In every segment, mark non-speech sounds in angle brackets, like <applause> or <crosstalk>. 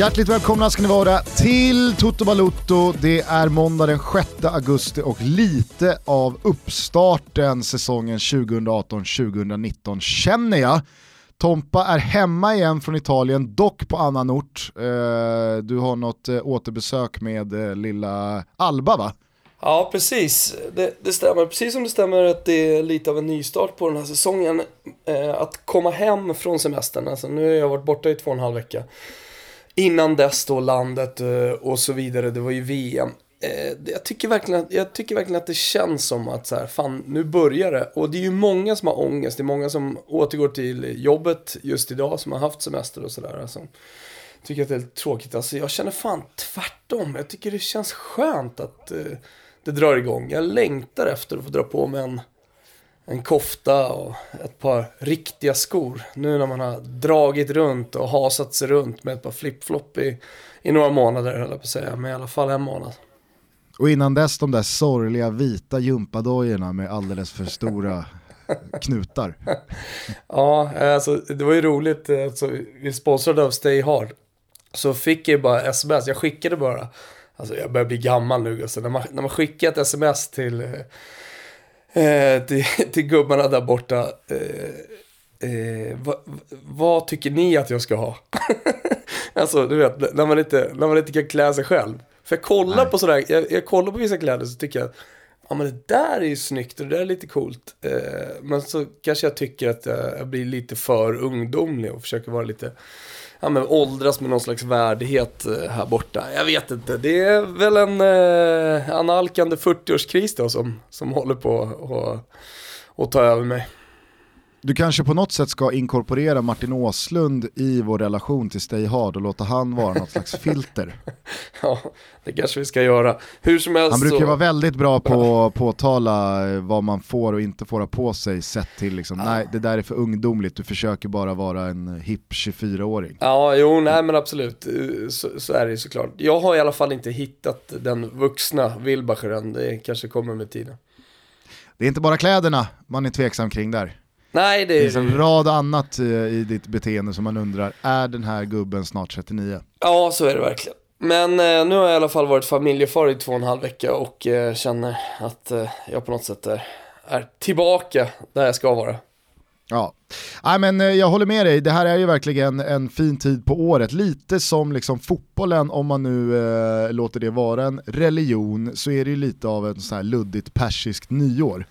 Hjärtligt välkomna ska ni vara till Toto Balutto. Det är måndag den 6 augusti och lite av uppstarten säsongen 2018-2019 känner jag. Tompa är hemma igen från Italien, dock på annan ort. Eh, du har något eh, återbesök med eh, lilla Alba va? Ja, precis. Det, det, stämmer. Precis som det stämmer att det är lite av en nystart på den här säsongen. att komma hem från semestern, alltså nu har jag varit borta i två och en halv vecka. Innan dess då landet eh, och så vidare, det var ju VM. Eh, jag, tycker verkligen, jag tycker verkligen att det känns som att så här, fan, nu börjar det. Och det är ju många som har ångest, det är många som återgår till jobbet just idag, som har haft semester och sådär. Alltså tycker att det är lite tråkigt. Alltså, jag känner fan tvärtom. Jag tycker det känns skönt att eh, det drar igång. Jag längtar efter att få dra på mig en, en kofta och ett par riktiga skor. Nu när man har dragit runt och hasat sig runt med ett par flipflop i, i några månader, höll jag på att säga. Men i alla fall en månad. Och innan dess de där sorgliga vita gympadojorna med alldeles för stora <laughs> knutar. ja, alltså det var ju roligt. Alltså, vi sponsrade av Stay Hard. Så fick jag bara sms, jag skickade bara Alltså jag börjar bli gammal nu alltså. När man, när man skickar ett sms till, eh, till, <laughs> till gubbarna där borta. Eh, eh, vad, vad tycker ni att jag ska ha? <laughs> alltså du vet, när man, inte, när man inte kan klä sig själv. För jag kollar Nej. på sådär, jag, jag kollar på vissa kläder så tycker jag ja men det där är ju snyggt och det där är lite coolt. Eh, men så kanske jag tycker att jag blir lite för ungdomlig och försöker vara lite ja, men åldras med någon slags värdighet eh, här borta. Jag vet inte, det är väl en eh, analkande 40-årskris då som, som håller på att ta över mig. Du kanske på något sätt ska inkorporera Martin Åslund i vår relation till Stay Hard och låta han vara något slags filter. <laughs> ja, det kanske vi ska göra. Hur som helst Han brukar så... vara väldigt bra på <laughs> att påtala eh, vad man får och inte får ha på sig sett till liksom, ja. nej det där är för ungdomligt, du försöker bara vara en hipp 24-åring. Ja, jo, nej men absolut, så, så, är det ju såklart. Jag har i alla fall inte hittat den vuxna Wilbacher än, det kanske kommer med tiden. Det är inte bara kläderna man är tveksam kring där. Nej, det, det finns en rad annat eh, i ditt beteende som man undrar, är den här gubben snart 39? Ja, så är det verkligen. Men eh, nu har jag i alla fall varit familjefar i två och en halv vecka och eh, känner att eh, jag på något sätt är, är tillbaka där jag ska vara. Ja, Nej, men eh, jag håller med dig, det här är ju verkligen en fin tid på året. Lite som liksom fotbollen, om man nu eh, låter det vara en religion, så är det ju lite av en här luddigt persiskt nyår.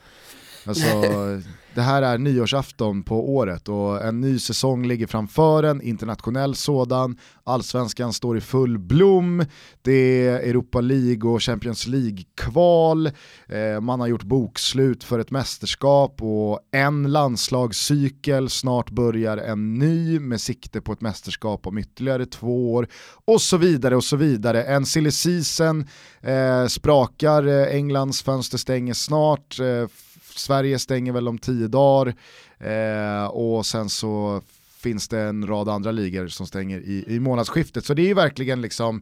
Alltså, <laughs> det här är nyårsafton på året och en ny säsong ligger framför en, internationell sådan. Allsvenskan står i full blom, det är Europa League och Champions League-kval, eh, man har gjort bokslut för ett mästerskap och en landslagscykel, snart börjar en ny med sikte på ett mästerskap om ytterligare två år. Och så vidare och så vidare. En silly season eh, sprakar, eh, Englands fönster stänger snart, eh, Sverige stänger väl om tio dagar eh, och sen så finns det en rad andra ligor som stänger i, i månadsskiftet. Så det är ju verkligen liksom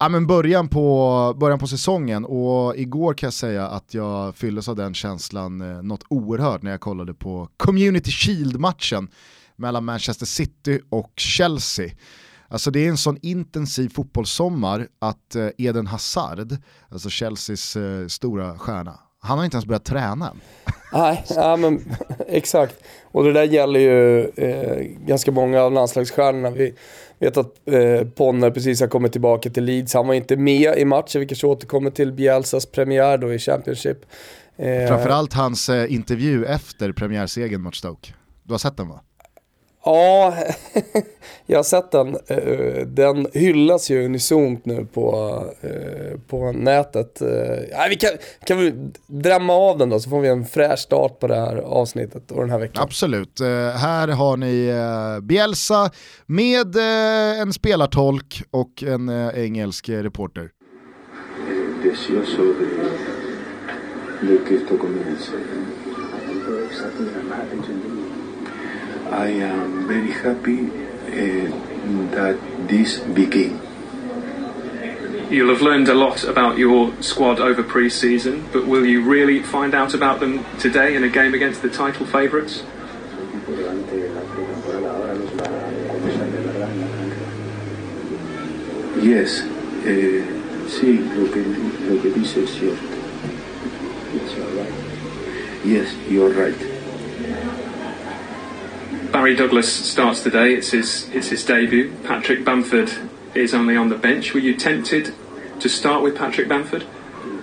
Ja, men början, på, början på säsongen och igår kan jag säga att jag fylldes av den känslan eh, något oerhört när jag kollade på Community Shield-matchen mellan Manchester City och Chelsea. Alltså det är en sån intensiv fotbollssommar att eh, Eden Hazard, alltså Chelseas eh, stora stjärna, han har inte ens börjat träna än. <laughs> Nej, ja, men <laughs> exakt. Och det där gäller ju eh, ganska många av landslagsstjärnorna. Vi vet att eh, Ponner precis har kommit tillbaka till Leeds. Han var inte med i matchen, vi kanske återkommer till Bielsas premiär då i Championship. Eh, Framförallt hans eh, intervju efter premiärsegern mot Stoke. Du har sett den va? Ja, <laughs> jag har sett den. Eh, den hyllas ju unisont nu på, eh, på nätet. Eh, vi kan, kan vi drämma av den då så får vi en fräsch start på det här avsnittet och den här veckan. Absolut. Här har ni Bielsa med en spelartolk och en engelsk reporter. Deseoso de, de. I am very happy uh, that this became. You'll have learned a lot about your squad over pre season, but will you really find out about them today in a game against the title favourites? Yes, eh, sí, lo que, lo que dice es cierto. Yes, you're right. Yes, you're right. Barry Douglas starts today. It's his it's his debut. Patrick Bamford is only on the bench. Were you tempted to start with Patrick Bamford?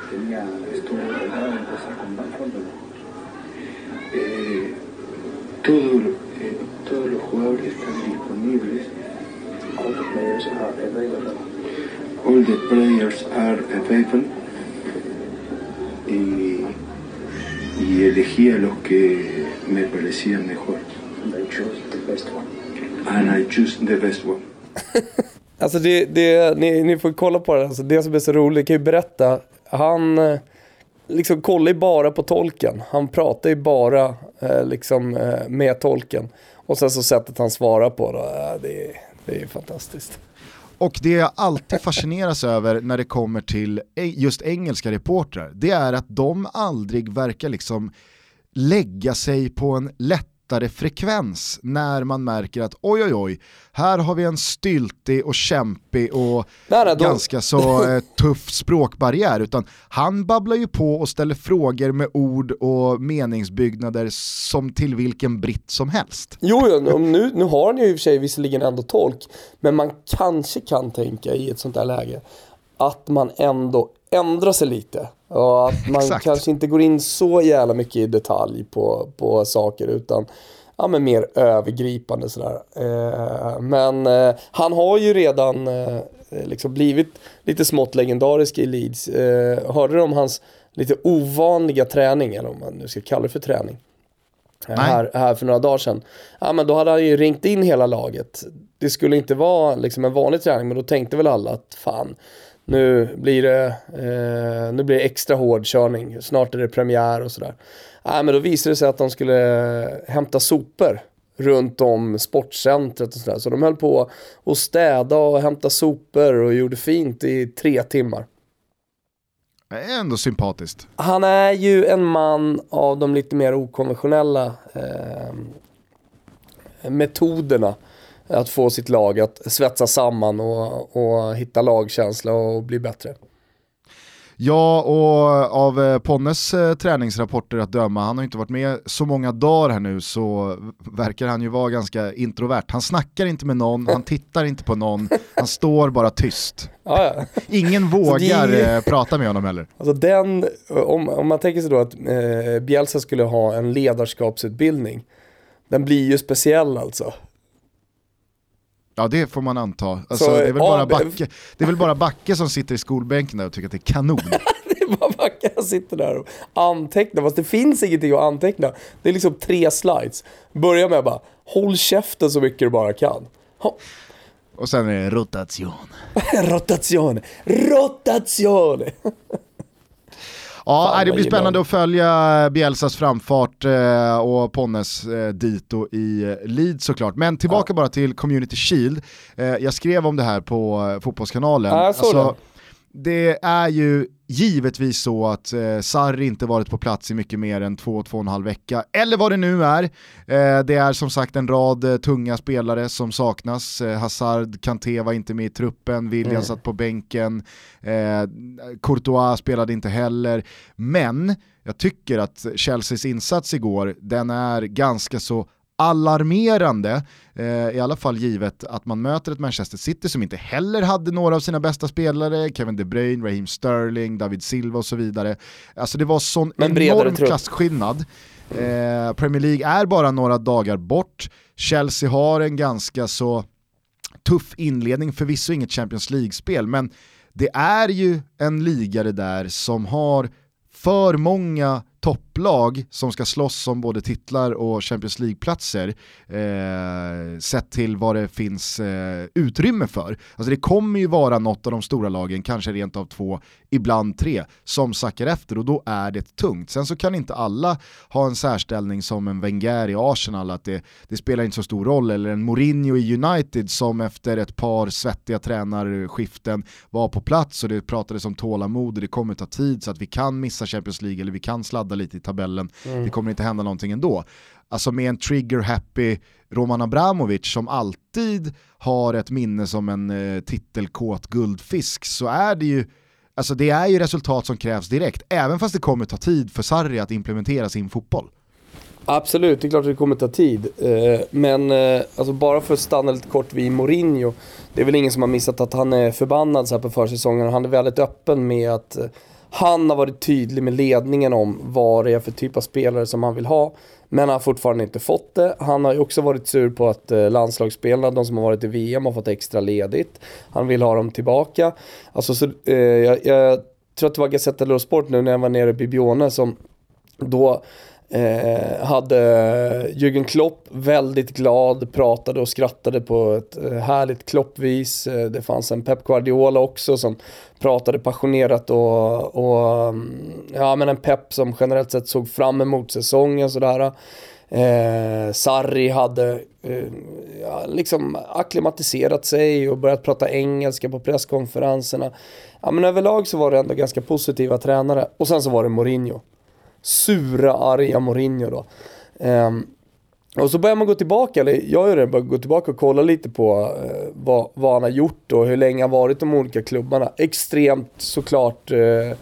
Tenía, estuvo tratado de empezar con Bamford, pero Eh, todo, eh, todos los jugadores están disponibles. all the players are available. All the players are available. Y, y elegí a los que me parecían mejor. And I chose the best one. And I choose the best one. <laughs> Alltså det, det, ni, ni får kolla på det, alltså det som är så roligt, kan ju berätta. Han eh, liksom kollar ju bara på tolken. Han pratar ju bara eh, liksom eh, med tolken. Och sen så sättet han svarar på då, eh, det, är- det är fantastiskt. Och det jag alltid fascineras <laughs> över när det kommer till just engelska reportrar, det är att de aldrig verkar liksom lägga sig på en lättare frekvens när man märker att oj oj oj, här har vi en styltig och kämpig och ganska så eh, <laughs> tuff språkbarriär, utan han babblar ju på och ställer frågor med ord och meningsbyggnader som till vilken britt som helst. Jo, jo nu, nu har han ju i och för sig visserligen ändå tolk, men man kanske kan tänka i ett sånt här läge att man ändå ändrar sig lite. Och att man Exakt. kanske inte går in så jävla mycket i detalj på, på saker utan ja, men mer övergripande sådär. Eh, men eh, han har ju redan eh, liksom blivit lite smått legendarisk i Leeds. Eh, hörde du om hans lite ovanliga träning, eller om man nu ska kalla det för träning? Nej. här, här för några dagar sedan. Ja men då hade han ju ringt in hela laget. Det skulle inte vara liksom en vanlig träning men då tänkte väl alla att fan nu blir det, eh, nu blir det extra hård körning. Snart är det premiär och sådär. Ja men då visade det sig att de skulle hämta sopor runt om sportcentret och sådär. Så de höll på att städa och hämta sopor och gjorde fint i tre timmar. Det är ändå sympatiskt. Han är ju en man av de lite mer okonventionella eh, metoderna. Att få sitt lag att svetsa samman och, och hitta lagkänsla och bli bättre. Ja, och av eh, Ponnes eh, träningsrapporter att döma, han har inte varit med så många dagar här nu, så verkar han ju vara ganska introvert. Han snackar inte med någon, han tittar inte på någon, han står bara tyst. <laughs> Ja, ja. Ingen det vågar ju- eh, prata med honom heller. Alltså den, om, om man tänker sig då att eh, Bielsa skulle ha en ledarskapsutbildning. Den blir ju speciell alltså. Ja det får man anta. Alltså, Så, det, är väl bara Backe, det är väl bara Backe som sitter i skolbänken där och tycker att det är kanon. <laughs> Det är bara Backa som sitter där och antecknar, fast det finns ingenting att anteckna. Det är liksom tre slides. Börja med bara, håll käften så mycket du bara kan. Ha- Och sen är det rotation. <laughs> Rotazione, rotazione. Ja, Fan, det blir spännande att följa Bielsas framfart eh, och Ponnes eh, dito i eh, Leeds såklart. Men tillbaka bara till Community Shield. Eh, jag skrev om det här på eh, Fotbollskanalen. Ja, jag såg det. Det är ju givetvis så att eh, Sarri inte varit på plats i mycket mer än två, två och en halv vecka, eller vad det nu är. Eh, det är som sagt en rad eh, tunga spelare som saknas. Eh, Hazard, Kanté var inte med i truppen, William Mm. satt på bänken, eh, Courtois spelade inte heller. Men jag tycker att Chelseas insats igår, den är ganska så alarmerande, eh, i alla fall givet att man möter ett Manchester City som inte heller hade några av sina bästa spelare, Kevin De Bruyne, Raheem Sterling, David Silva och så vidare. Alltså det var sån enorm klasskillnad. Eh, Premier League är bara några dagar bort, Chelsea har en ganska så tuff inledning, förvisso inget Champions League-spel, men det är ju en liga det där som har för många topplag som ska slåss om både titlar och Champions League-platser eh, sett till vad det finns eh, utrymme för. Alltså det kommer ju vara något av de stora lagen, kanske rent av två, ibland tre, som sackar efter och då är det tungt. Sen så kan inte alla ha en särställning som en Wenger i Arsenal, att det, det spelar inte så stor roll, eller en Mourinho i United som efter ett par svettiga tränarskiften var på plats och det pratades om tålamod och det kommer ta tid så att vi kan missa Champions League eller vi kan sladda lite i tabellen, det kommer inte hända någonting ändå. Alltså med en trigger-happy Roman Abramovic som alltid har ett minne som en eh, titelkåt guldfisk så är det ju Alltså det är ju resultat som krävs direkt, även fast det kommer ta tid för Sarri att implementera sin fotboll. Absolut, det är klart att det kommer ta tid. Eh, men eh, alltså bara för att stanna lite kort vid Mourinho. Det är väl ingen som har missat att han är förbannad så här på försäsongen. Han är väldigt öppen med att eh, han har varit tydlig med ledningen om vad det är för typ av spelare som han vill ha. Men han har fortfarande inte fått det. Han har ju också varit sur på att eh, landslagsspelarna, de som har varit i VM, har fått extra ledigt. Han vill ha dem tillbaka. Alltså, så, eh, jag, jag tror att det var Gazzetta dello Sport nu när jag var nere i Bibione som då Eh, hade Jürgen Klopp väldigt glad, pratade och skrattade på ett eh, härligt Kloppvis. Eh, det fanns en Pep Guardiola också som pratade passionerat och, och mm, ja men en Pep som generellt sett såg fram emot säsongen sådär. Eh, Sarri hade eh, liksom akklimatiserat sig och börjat prata engelska på presskonferenserna. Ja men överlag så var det ändå ganska positiva tränare. Och sen så var det Mourinho sura, arga Mourinho då. Um, och så börjar man gå tillbaka, eller jag gör det, börjar gå tillbaka och kolla lite på uh, vad, vad han har gjort och hur länge han varit de olika klubbarna. Extremt såklart uh,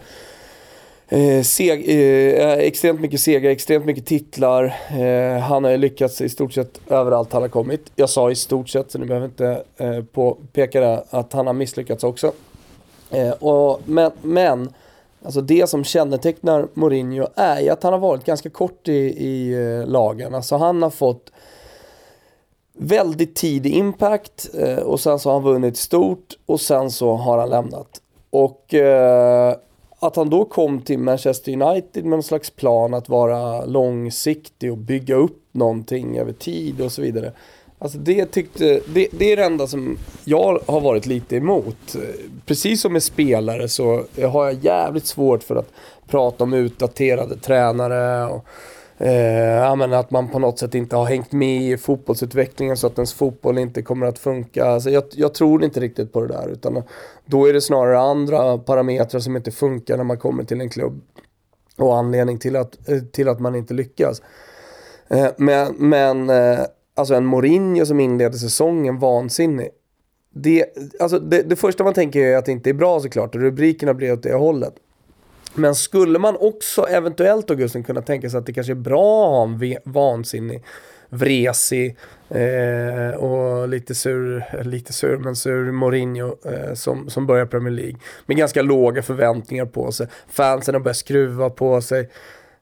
Eh, seg, eh, eh, extremt mycket segrar, extremt mycket titlar. Eh, han har ju lyckats i stort sett överallt han har kommit. Jag sa i stort sett, så ni behöver inte eh, påpeka det, att han har misslyckats också. och, men, men Alltså det som kännetecknar Mourinho är ju att han har varit ganska kort i, i eh, lagen. Alltså han har fått väldigt tidig impact eh, och sen så har han vunnit stort och sen så har han lämnat. Och eh, att han då kom till Manchester United med någon slags plan att vara långsiktig och bygga upp någonting över tid och så vidare. Alltså det, tyckte, det, det, är det enda som jag har varit lite emot. Precis som med spelare så har jag jävligt svårt för att prata om utdaterade tränare. Och, eh, att man på något sätt inte har hängt med i fotbollsutvecklingen så att ens fotboll inte kommer att funka. Alltså jag, jag tror inte riktigt på det där. Utan då är det snarare andra parametrar som inte funkar när man kommer till en klubb. Och anledning till att, eh, till att man inte lyckas. Eh, men, men eh, alltså en Mourinho som inleder säsongen vansinnig. Det, alltså det, det, första man tänker är att det inte är bra såklart och rubrikerna blir åt det hållet. Men skulle man också eventuellt Augusten kunna tänka sig att det kanske är bra att ha en vansinnig, vresig eh, och lite sur, eh, lite sur men sur Mourinho eh, som, som börjar Premier League. Med ganska låga förväntningar på sig. Fansen har börjat skruva på sig.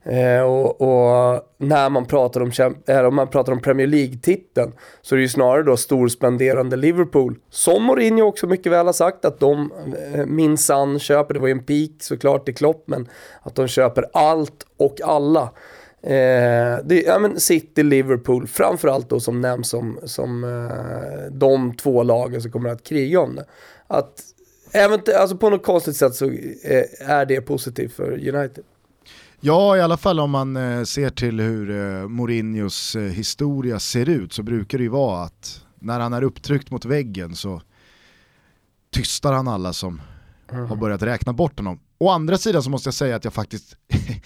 Eh, och, och, när man pratar om, äh, om man pratar om Premier League-titeln så är det ju snarare då storspenderande Liverpool, som Mourinho också mycket väl har sagt att de eh, minsann köper, det var ju en peak såklart i Klopp, men att de köper allt och alla. Eh, det, ja, men City, Liverpool, framförallt då som nämns som, som eh, de två lagen som kommer att kriga om det. Att, även, alltså på något konstigt sätt så eh, är det positivt för United. Ja, i alla fall om man eh, ser till hur eh, Mourinhos eh, historia ser ut så brukar det ju vara att när han är upptryckt mot väggen så tystar han alla som mm. har börjat räkna bort honom. Å andra sidan så måste jag säga att jag faktiskt,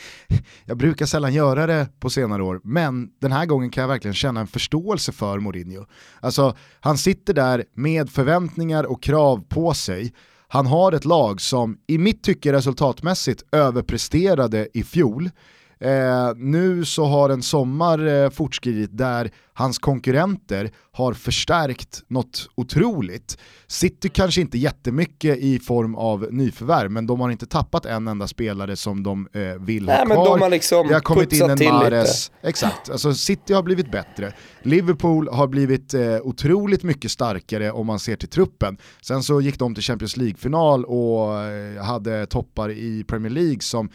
<laughs> jag brukar sällan göra det på senare år, men den här gången kan jag verkligen känna en förståelse för Mourinho. Alltså, han sitter där med förväntningar och krav på sig han har ett lag som i mitt tycke resultatmässigt överpresterade i fjol. Eh, nu så har en sommar eh, fortskridit där hans konkurrenter har förstärkt något otroligt. City kanske inte jättemycket i form av nyförvärv, men de har inte tappat en enda spelare som de eh, vill Nej, ha kvar. Men de har liksom det har kommit in en Mares. Exakt, alltså City har blivit bättre. Liverpool har blivit eh, otroligt mycket starkare om man ser till truppen. Sen så gick de till Champions League-final och eh, hade toppar i Premier League som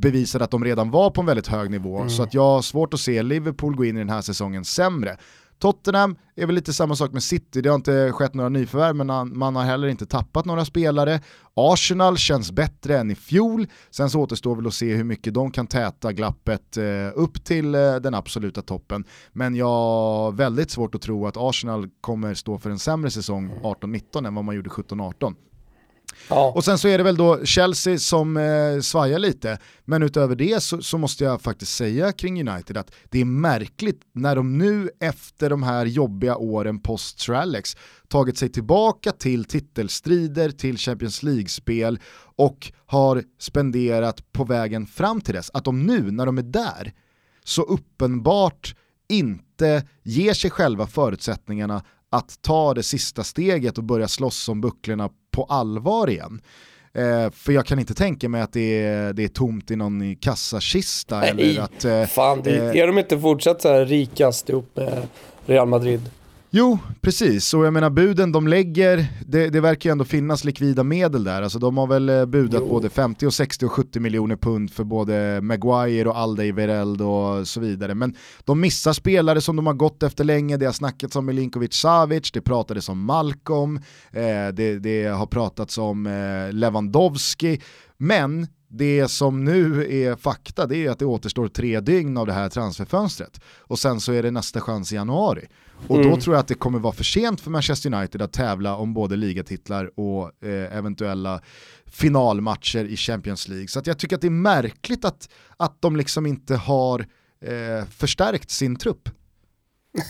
bevisade att de redan var på en väldigt hög nivå. Mm. Så att jag har svårt att se Liverpool gå in i den här säsongen sämre. Tottenham är väl lite samma sak med City, det har inte skett några nyförvärv men man har heller inte tappat några spelare. Arsenal känns bättre än i fjol, sen så återstår väl att se hur mycket de kan täta glappet eh, upp till eh, den absoluta toppen. Men jag har väldigt svårt att tro att Arsenal kommer stå för en sämre säsong 18-19 än vad man gjorde 17-18. Ja. Och sen så är det väl då Chelsea som eh, svajar lite, men utöver det så, så, måste jag faktiskt säga kring United att det är märkligt när de nu efter de här jobbiga åren post-trallex tagit sig tillbaka till titelstrider, till Champions League-spel och har spenderat på vägen fram till dess, att de nu när de är där så uppenbart inte ger sig själva förutsättningarna att ta det sista steget och börja slåss om bucklorna på allvar igen. Eh, för jag kan inte tänka mig att det är, det är tomt i någon kassakista. Nej, eller att, eh, fan, det, eh, är de inte fortsatt så här rikast ihop med Real Madrid? Jo, precis. Och jag menar buden de lägger, det, det verkar ju ändå finnas likvida medel där. Alltså de har väl eh, budat jo. både 50, och 60 och 70 miljoner pund för både Maguire och Alderweireld och så vidare. Men de missar spelare som de har gått efter länge. Det har snackats om Milinkovic Savic, det pratades om Malcolm, eh, det, det, har pratats om eh, Lewandowski. Men det som nu är fakta det är att det återstår tre dygn av det här transferfönstret. Och sen så är det nästa chans i januari. Och mm. då tror jag att det kommer vara för sent för Manchester United att tävla om både ligatitlar och eh, eventuella finalmatcher i Champions League. Så jag tycker att det är märkligt att, att de liksom inte har eh, förstärkt sin trupp.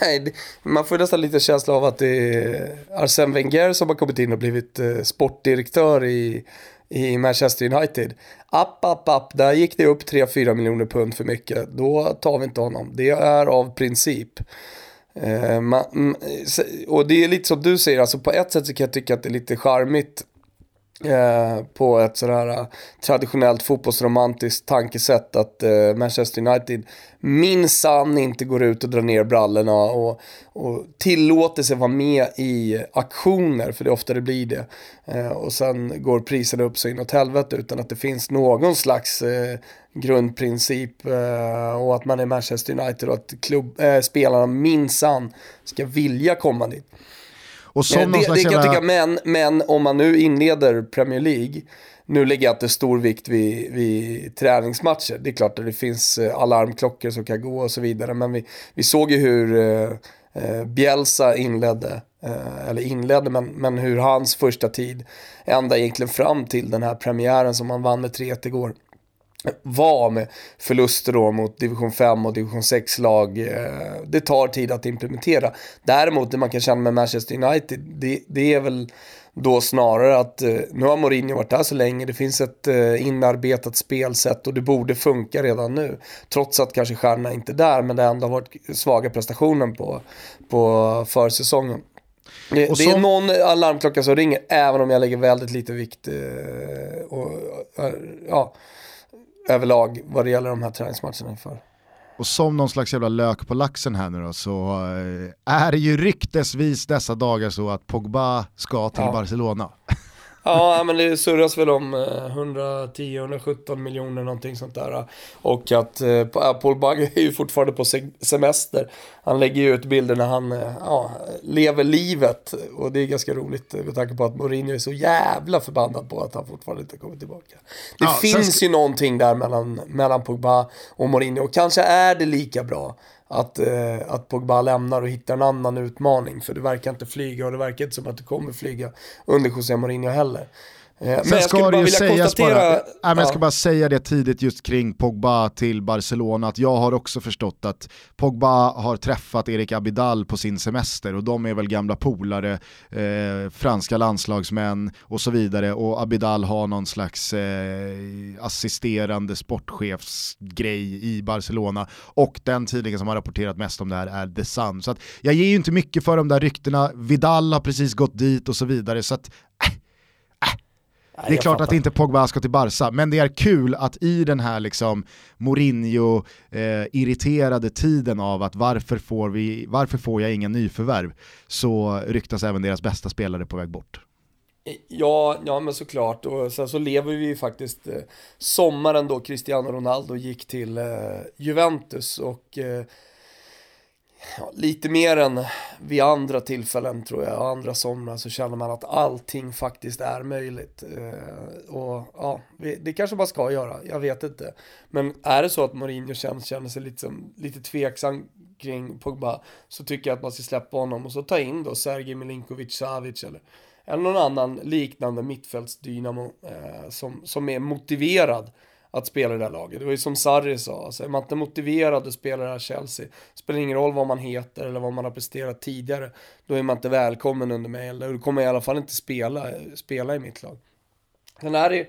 Nej, man får nästan lite känsla av att det är Arsene Wenger som har kommit in och blivit eh, sportdirektör i, i Manchester United. App, app, app, där gick det upp 3-4 miljoner pund för mycket. Då tar vi inte honom. Det är av princip. Eh, man, och det är lite som du säger, alltså på ett sätt så kan jag tycka att det är lite charmigt eh, på ett sådär eh, traditionellt fotbollsromantiskt tankesätt att eh, Manchester United minsann inte går ut och drar ner brallorna och, och tillåter sig vara med i aktioner, för det är ofta det blir det. Eh, och sen går priserna upp så inåt helvete utan att det finns någon slags eh, grundprincip eh, och att man är Manchester United och att klubb, spelarna minsann ska vilja komma dit. Och som eh, det, det kan jag tycka, men, men om man nu inleder Premier League, nu lägger jag inte stor vikt vid, vid träningsmatcher. Det är klart att det finns eh, alarmklockor som kan gå och så vidare, men vi, vi såg ju hur eh, eh Bielsa inledde, eh, eller inledde, men, men hur hans första tid, ända egentligen fram till den här premiären som han vann med 3-1 igår var med förluster då mot division 5 och division 6-lag. Eh, det tar tid att implementera. Däremot det man kan känna med Manchester United, det, det är väl då snarare att eh, nu har Mourinho varit där så länge, det finns ett eh, inarbetat spelsätt och det borde funka redan nu. Trots att kanske stjärnorna inte är där, men det ändå har varit svaga prestationen på, på försäsongen. Det, det är någon alarmklocka som ringer, även om jag lägger väldigt lite vikt. och, ja överlag vad det gäller de här träningsmatcherna inför. Och som någon slags jävla lök på laxen här nu då så eh, är det ju ryktesvis dessa dagar så att Pogba ska till ja. Barcelona. <laughs> Ja, men det surras väl om 110-117 eh, miljoner någonting sånt där. Och att eh, Paul Bagge är ju fortfarande på semester. Han lägger ju ut bilder när han eh, ja, lever livet. Och det är ganska roligt med tanke på att Mourinho är så jävla förbannad på att han fortfarande inte kommer tillbaka. Det ja, finns ju någonting där mellan, mellan Pogba och Mourinho. Och kanske är det lika bra att, eh, att Pogba lämnar och hittar en annan utmaning. För det verkar inte flyga och det verkar inte som att det kommer flyga under José Mourinho heller. Eh, men Sen jag ska det ju sägas bara, nej, men jag ska bara säga det tidigt just kring Pogba till Barcelona, att jag har också förstått att Pogba har träffat Erik Abidal på sin semester och de är väl gamla polare, eh, franska landslagsmän och så vidare och Abidal har någon slags eh, assisterande sportchefsgrej i Barcelona och den tidningen som har rapporterat mest om det här är The Sun. Så att jag ger ju inte mycket för de där ryktena, Vidal har precis gått dit och så vidare så att äh, det är klart fattar. att inte Pogba ska till Barca, men det är kul att i den här liksom Mourinho-irriterade eh, tiden av att varför får, vi, varför får jag inga nyförvärv, så ryktas även deras bästa spelare på väg bort. Ja, ja men såklart. Och sen så lever vi ju faktiskt eh, sommaren då Cristiano Ronaldo gick till eh, Juventus och eh, ja, lite mer än vid andra tillfällen tror jag, andra somrar så känner man att allting faktiskt är möjligt. Eh, och ja, det kanske man ska göra, jag vet inte. Men är det så att Mourinho känner, känner sig lite, som, lite tveksam kring Pogba så tycker jag att man ska släppa honom och så ta in då Sergej Milinkovic Savic eller, eller någon annan liknande mittfältsdynamo eh, som, som är motiverad att spela i det här laget. Det var ju som Sarri sa, alltså, är man inte motiverad att spela i det här Chelsea, spelar ingen roll vad man heter eller vad man har presterat tidigare, då är man inte välkommen under mig, eller du kommer i alla fall inte spela, spela i mitt lag. Sen är det,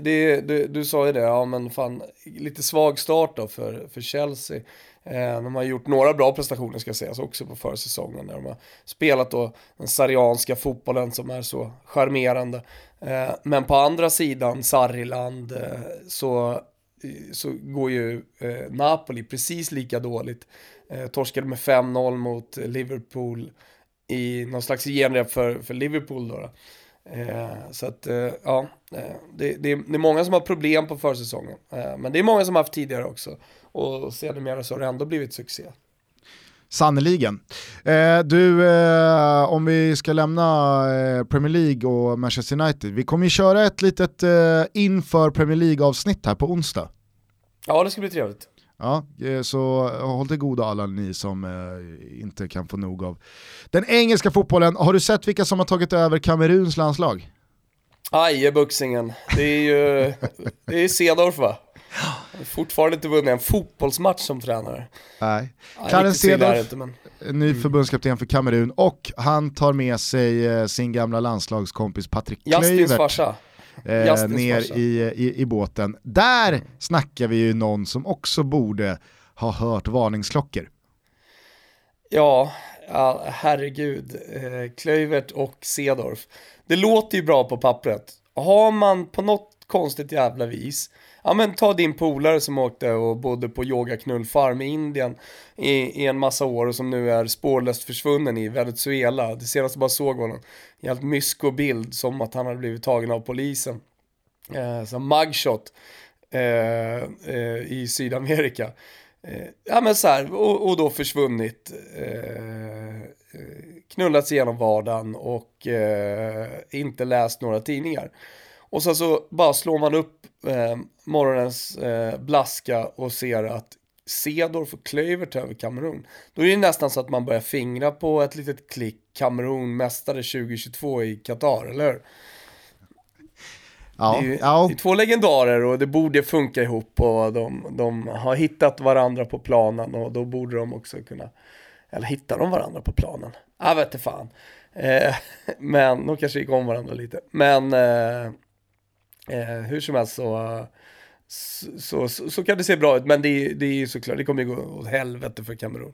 det, det, du sa ju det, ja men fan, lite svag start då för, för Chelsea. Eh, de har gjort några bra prestationer ska sägas också på försäsongen. När de har spelat då den sarianska fotbollen som är så charmerande. Eh, men på andra sidan Sarriland eh, så, eh, så går ju Napoli precis lika dåligt. Torskade med 5-0 mot Liverpool i någon slags genrep för, för Liverpool då. då. Eh, så att, eh, ja, det, det, det, är många som har problem på försäsongen. Eh, men det är många som har haft tidigare också. Och sedermera så har det ändå blivit succé. Sannoliken. Eh, du, eh, om vi ska lämna eh, Premier League och Manchester United, vi kommer ju köra ett litet eh, inför Premier League-avsnitt här på onsdag. Ja, det ska bli trevligt. Ja, eh, så håll till goda alla ni som eh, inte kan få nog av den engelska fotbollen. Har du sett vilka som har tagit över Kameruns landslag? Aj, buxingen. Det är ju <laughs> det är Cedorf va? Fortfarande inte vunnit en fotbollsmatch som tränare. Nej. Clarence Cedorf, men... ny mm. förbundskapten för Kamerun och han tar med sig eh, sin gamla landslagskompis Patrik Kluivert. farsa. Eh, ner i, i, i båten. Där snackar vi ju någon som också borde ha hört varningsklockor. Ja, ja herregud. Eh, Klövert och Cedorf. Det låter ju bra på pappret. Har man på något konstigt jävla vis ja men ta din polare som åkte och bodde på yogaknullfarm i Indien i, i, en massa år och som nu är spårlöst försvunnen i Venezuela. Det senaste jag bara såg honom. helt mysko-bild som att han hade blivit tagen av polisen. Eh, som mugshot eh, eh, i Sydamerika. Eh, ja men så här, och, och då försvunnit. Eh, eh knullats igenom vardagen och eh, inte läst några tidningar. Och sen så bara slår man upp eh, morgonens eh, blaska och ser att Cedorf och Klövert över Kamerun. Då är det nästan så att man börjar fingra på ett litet klick Kamerun mästare 2022 i Qatar, eller hur? Ja, det, är ju, ja. det är två legendarer och det borde funka ihop och de, de har hittat varandra på planen och då borde de också kunna, eller hittar de varandra på planen? Jag vet inte fan. Eh, <laughs> men de kanske gick om varandra lite. Men eh, Eh, hur som helst så, så, så, så, kan det se bra ut, men det, det är ju såklart, det kommer ju gå åt helvete för Kamerun.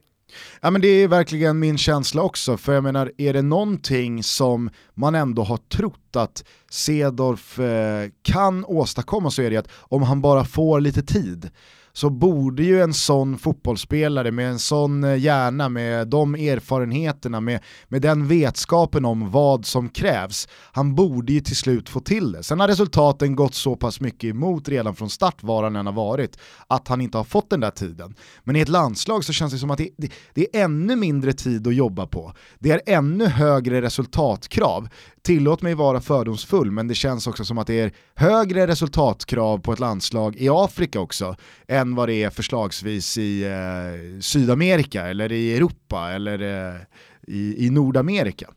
Ja men det är verkligen min känsla också, för jag menar, är det någonting som man ändå har trott att Cedorf eh, kan åstadkomma så är det att om han bara får lite tid så borde ju en sån fotbollsspelare med en sån eh, hjärna, med de erfarenheterna, med, med den vetskapen om vad som krävs, han borde ju till slut få till det. Sen har resultaten gått så pass mycket emot redan från start var han än har varit, att han inte har fått den där tiden. Men i ett landslag så känns det som att det, det, det är ännu mindre tid att jobba på. Det är ännu högre resultatkrav tillåt mig vara fördomsfull, men det känns också som att det är högre resultatkrav på ett landslag i Afrika också, än vad det är förslagsvis i eh, Sydamerika, eller i Europa, eller eh, i, i Nordamerika.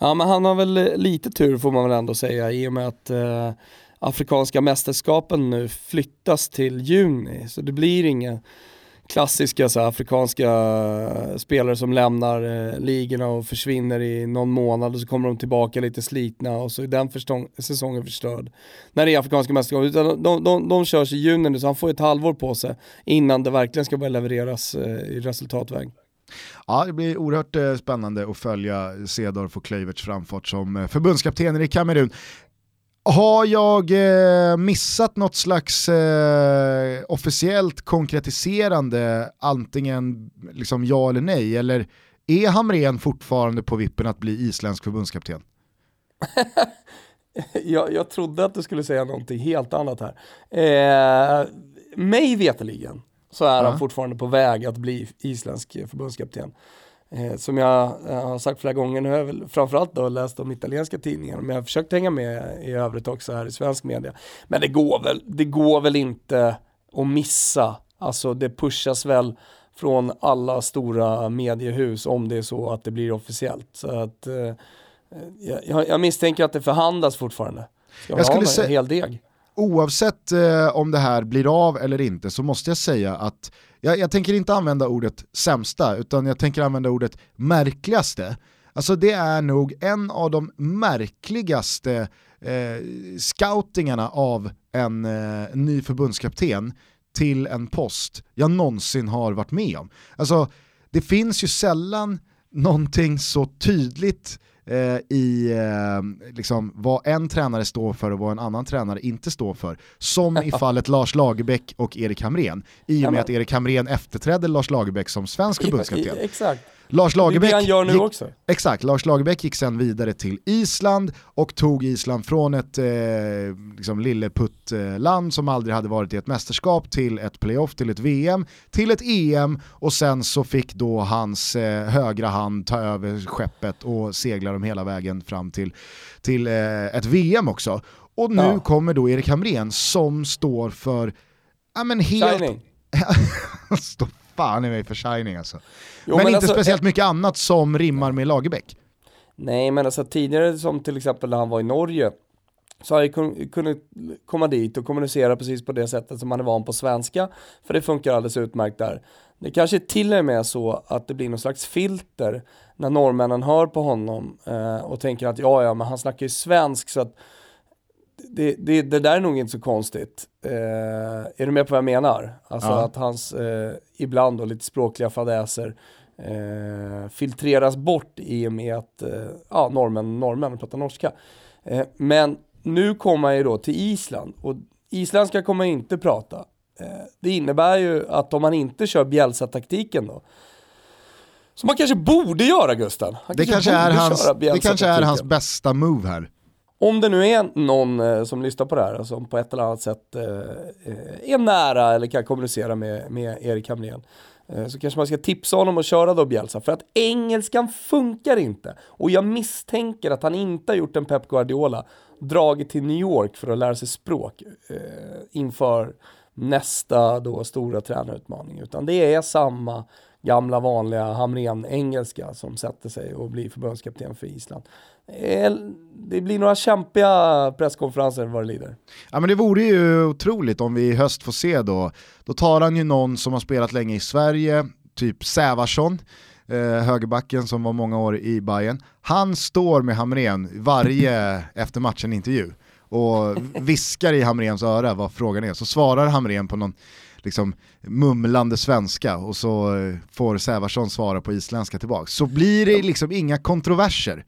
Ja, men han har väl lite tur får man väl ändå säga, i och med att eh, Afrikanska mästerskapen nu flyttas till juni, så det blir inga klassiska så afrikanska eh, spelare som lämnar eh, ligorna och försvinner i någon månad och så kommer de tillbaka lite slitna och så är den säsongen förstörd. När det är afrikanska mästerskap, utan de, de, de körs i juni nu så han får ett halvår på sig innan det verkligen ska börja levereras eh, i resultatväg. Ja, det blir oerhört eh, spännande att följa Cedorf och Klöiverts framfart som eh, förbundskaptener i Kamerun. Har jag eh, missat något slags eh, officiellt konkretiserande, antingen liksom ja eller nej, eller är Hamrén fortfarande på vippen att bli isländsk förbundskapten? <laughs> jag, jag trodde att du skulle säga någonting helt annat här. Eh, mig veteligen så är uh -huh. han fortfarande på väg att bli isländsk förbundskapten. Eh, som jag eh, har sagt flera gånger, nu har jag väl framförallt då läst om italienska tidningar, men jag har försökt hänga med i övrigt också här i svensk media. Men det går väl, det går väl inte att missa, alltså det pushas väl från alla stora mediehus om det är så att det blir officiellt. Så att, eh, jag, jag, jag misstänker att det förhandlas fortfarande. Ska Jag skulle säga- en hel deg. Oavsett eh, om det här blir av eller inte så måste jag säga att jag, jag tänker inte använda ordet sämsta utan jag tänker använda ordet märkligaste. Alltså det är nog en av de märkligaste eh, scoutingarna av en eh, ny förbundskapten till en post jag någonsin har varit med om. Alltså det finns ju sällan någonting så tydligt eh, i eh, liksom, vad en tränare står för och vad en annan tränare inte står för. Som i <laughs> fallet Lars Lagerbäck och Erik Hamrén. I och med men- att Erik Hamrén efterträdde Lars Lagerbäck som svensk förbundskapten. Exakt. Lars är det Lagerbäck han gör nu gick, också. Exakt, Lars Lagerbäck gick sen vidare till Island och tog Island från ett eh, liksom lilleputt-land som aldrig hade varit i ett mästerskap till ett playoff, till ett VM, till ett EM och sen så fick då hans eh, högra hand ta över skeppet och segla dem hela vägen fram till, till eh, ett VM också. Och nu Ja. kommer då Erik Hamrén som står för Ja men helt... Shining. <laughs> fan i mig för Shining alltså. Jo, men, inte alltså, speciellt mycket annat som rimmar med Lagerbäck. Nej men alltså tidigare som till exempel när han var i Norge så har jag kun- kunnat komma dit och kommunicera precis på det sättet som man är van på svenska för det funkar alldeles utmärkt där. Det kanske till och med är så att det blir någon slags filter när norrmännen hör på honom eh, och tänker att ja ja men han snackar ju svensk så att det, det, det där är nog inte så konstigt. Eh, är du med på vad jag menar? Alltså Ja. att hans eh, ibland då lite språkliga fadäser eh, filtreras bort i och med att eh, ja, norrmän, norrmän pratar norska. Eh, men nu kommer han ju då till Island och isländska kommer inte prata. Eh, det innebär ju att om man inte kör Bjälsa-taktiken då, som man kanske borde göra Gusten. Han Det kanske, borde är hans, det kanske är hans bästa move här. Om det nu är någon eh, som lyssnar på det här och som på ett eller annat sätt eh, eh, är nära eller kan kommunicera med, med Erik Hamrén så kanske man ska tipsa honom att köra då Bielsa för att engelskan funkar inte. Och jag misstänker att han inte har gjort en Pep Guardiola, dragit till New York för att lära sig språk eh, inför nästa då stora tränarutmaning. Utan det är samma gamla vanliga Hamrén-engelska som sätter sig och blir förbundskapten för Island. Eh, Det blir några kämpiga presskonferenser vad det lider. Ja men det vore ju otroligt om vi i höst får se då, då tar han ju någon som har spelat länge i Sverige, typ Sävarsson, eh, högerbacken som var många år i Bayern. Han står med Hamrén varje <laughs> efter matchen intervju och viskar i Hamréns öra vad frågan är, så svarar Hamrén på någon liksom mumlande svenska och så eh, får Sävarsson svara på isländska tillbaka. Så blir det liksom inga kontroverser.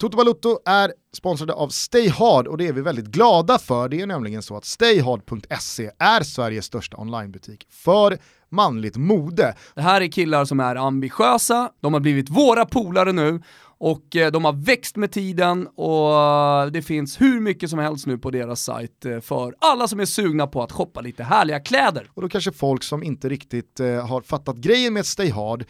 Toto Balutto är sponsrade av Stay Hard och det är vi väldigt glada för. Det är nämligen så att stayhard.se är Sveriges största onlinebutik för manligt mode. Det här är killar som är ambitiösa, de har blivit våra polare nu och eh, de har växt med tiden och eh, det finns hur mycket som helst nu på deras sajt eh, för alla som är sugna på att shoppa lite härliga kläder. Och då kanske folk som inte riktigt har fattat grejen med Stay Hard,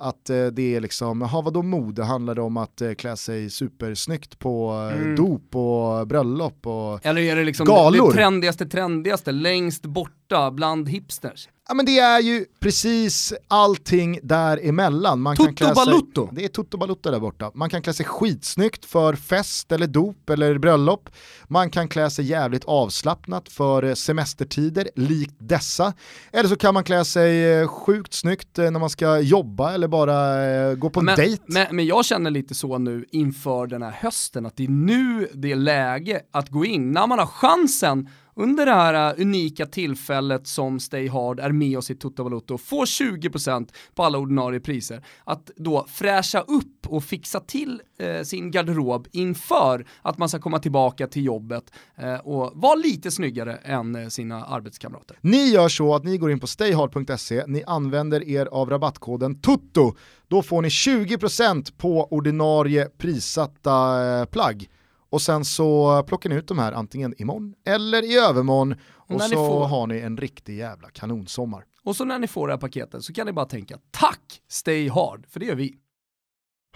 att det är liksom, ha vadå mode, handlar det om att klä sig supersnyggt på eh, dop och bröllop och Eller är det liksom Galor. det trendigaste trendigaste längst borta bland hipsters? Ja men det är ju precis allting däremellan. Man kan klä sig, balutto. Det är tutto balutto där borta. Man kan klä sig skitsnyggt för fest eller dop eller bröllop. Man kan klä sig jävligt avslappnat för semestertider likt dessa. Eller så kan man klä sig eh, sjukt snyggt eh, när man ska jobba eller bara eh, gå på en Men, dejt. men, men jag känner lite så nu inför den här hösten att det är nu det är läge att gå in, när man har chansen under det här äh, unika tillfället som Stay Hard är med oss i Toto Valuto och får 20% på alla ordinarie priser, att då fräscha upp och fixa till eh, sin garderob inför att man ska komma tillbaka till jobbet eh, och vara lite snyggare än eh, sina arbetskamrater. Ni gör så att ni går in på stayhard.se, ni använder er av rabattkoden TUTTO, då får ni 20% på ordinarie prissatta eh, plagg. Och sen så plockar ni ut de här antingen imorgon eller i övermorgon och när så får- har ni en riktig jävla kanonsommar. Och så när ni får det här paketet så kan ni bara tänka tack Stay Hard, för det gör vi.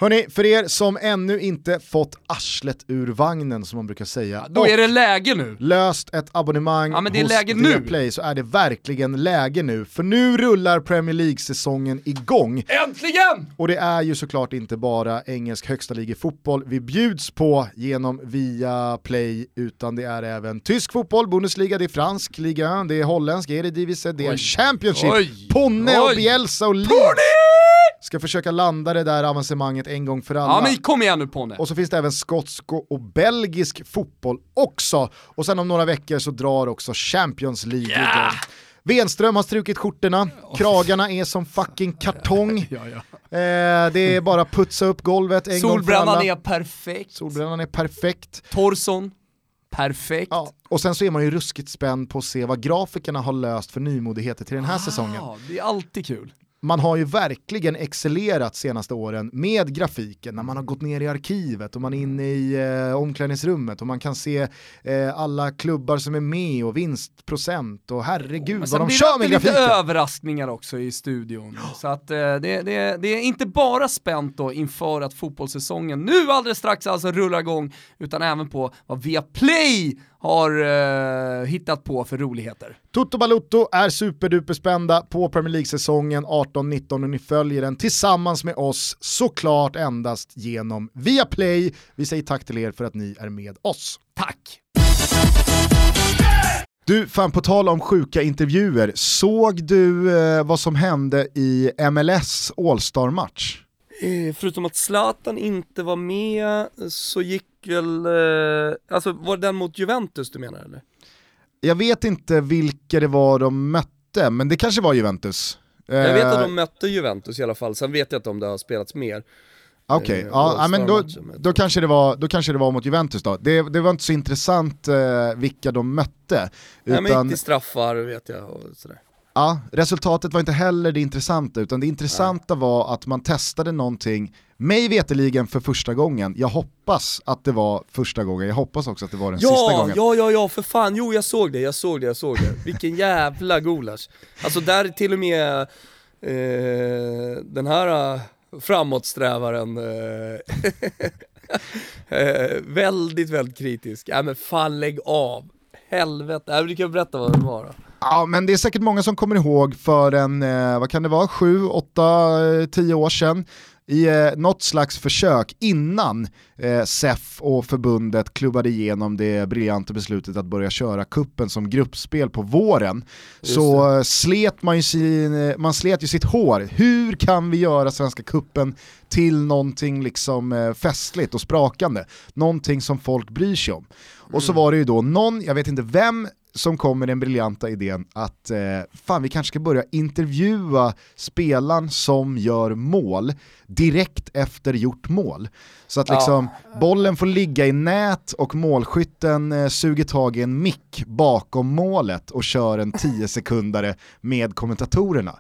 Hörni, för er som ännu inte fått arslet ur vagnen som man brukar säga, Då är det läge nu. löst ett abonnemang Ja, men det är hos läge nu. Viaplay så är det verkligen läge nu. För nu rullar Premier League-säsongen igång. Äntligen! Och det är ju såklart inte bara engelsk högsta fotboll vi bjuds på genom Viaplay, utan det är även tysk fotboll, Bundesliga, det är fransk liga, det är holländsk, Eredivisie, det är Oj. Championship, Oj. Ponne och Oj. Bielsa och Leeds. Ska försöka landa det där avancemanget en gång för alla. Ja men kom igen nu Ponne. Och så finns det även skotsk och belgisk fotboll också. Och sen om några veckor så drar också Champions League igång. Wenström har strukit skjortorna, kragarna är som fucking kartong. <laughs> Ja, ja. Eh, det är bara att putsa upp golvet en gång för Solbrännan alla. är perfekt. Solbrännan är perfekt. Torson, perfekt. Ja. Och sen så är man ju ruskigt spänd på att se vad grafikerna har löst för nymodigheter till den här säsongen. Ah, det är alltid kul. Man har ju verkligen excellerat senaste åren med grafiken när man har gått ner i arkivet och man är inne i eh, omklädningsrummet och man kan se eh, alla klubbar som är med och vinstprocent och herregud vad sen de blir kör det med alltid lite grafiken. överraskningar också i studion. Så att eh, det, det, det är inte bara spänt då inför att fotbollssäsongen nu alldeles strax alltså rullar igång, utan även på vad Viaplay har eh, hittat på för roligheter. Toto Balutto är superduperspända på Premier League-säsongen 18-19 och ni följer den tillsammans med oss såklart endast genom Viaplay. Vi säger tack till er för att ni är med oss. Tack! Du, fan på tal om sjuka intervjuer, såg du eh, vad som hände i MLS All-Star-match? Eh, Förutom att Zlatan inte var med så gick väl, eh, alltså var det den mot Juventus du menar eller? Jag vet inte vilka det var de mötte, men det kanske var Juventus. Jag vet att Eh, de mötte Juventus i alla fall, sen vet jag inte om det har spelats mer. Okej, eh, ja, men då, då, kanske det var, då kanske det var mot Juventus då. Det, det var inte så intressant eh, vilka de mötte. Nej men Utan, gick till straffar vet jag och sådär. Ja, resultatet var inte heller det intressanta, utan det intressanta var att man testade någonting, mig veteligen för första gången. Jag hoppas att det var första gången, jag hoppas också att det var den sista Ja, gången. ja, ja, ja, för fan, jo jag såg det, jag såg det, jag såg det. Vilken <laughs> jävla gulasch. Alltså där är till och med eh, den här eh, framåtsträvaren eh, <laughs> eh, väldigt, väldigt kritisk. Ja men fan lägg av. Helvete, äh, du kan berätta vad det var då. Ja, men det är säkert många som kommer ihåg för en, eh, vad kan det vara, sju, åtta, eh, tio år sedan i eh, något slags försök innan eh, SEF och förbundet klubbade igenom det briljanta beslutet att börja köra kuppen som gruppspel på våren så eh, slet man ju sin, man slet ju sitt hår. Hur kan vi göra Svenska kuppen till någonting liksom eh, festligt och sprakande? Någonting som folk bryr sig om. Och så var det ju då någon, jag vet inte vem, som kom med den briljanta idén att eh, fan vi kanske ska börja intervjua spelaren som gör mål direkt efter gjort mål. Så att liksom bollen får ligga i nät och målskytten eh, suger tag i en mick bakom målet och kör en 10 sekundare med kommentatorerna.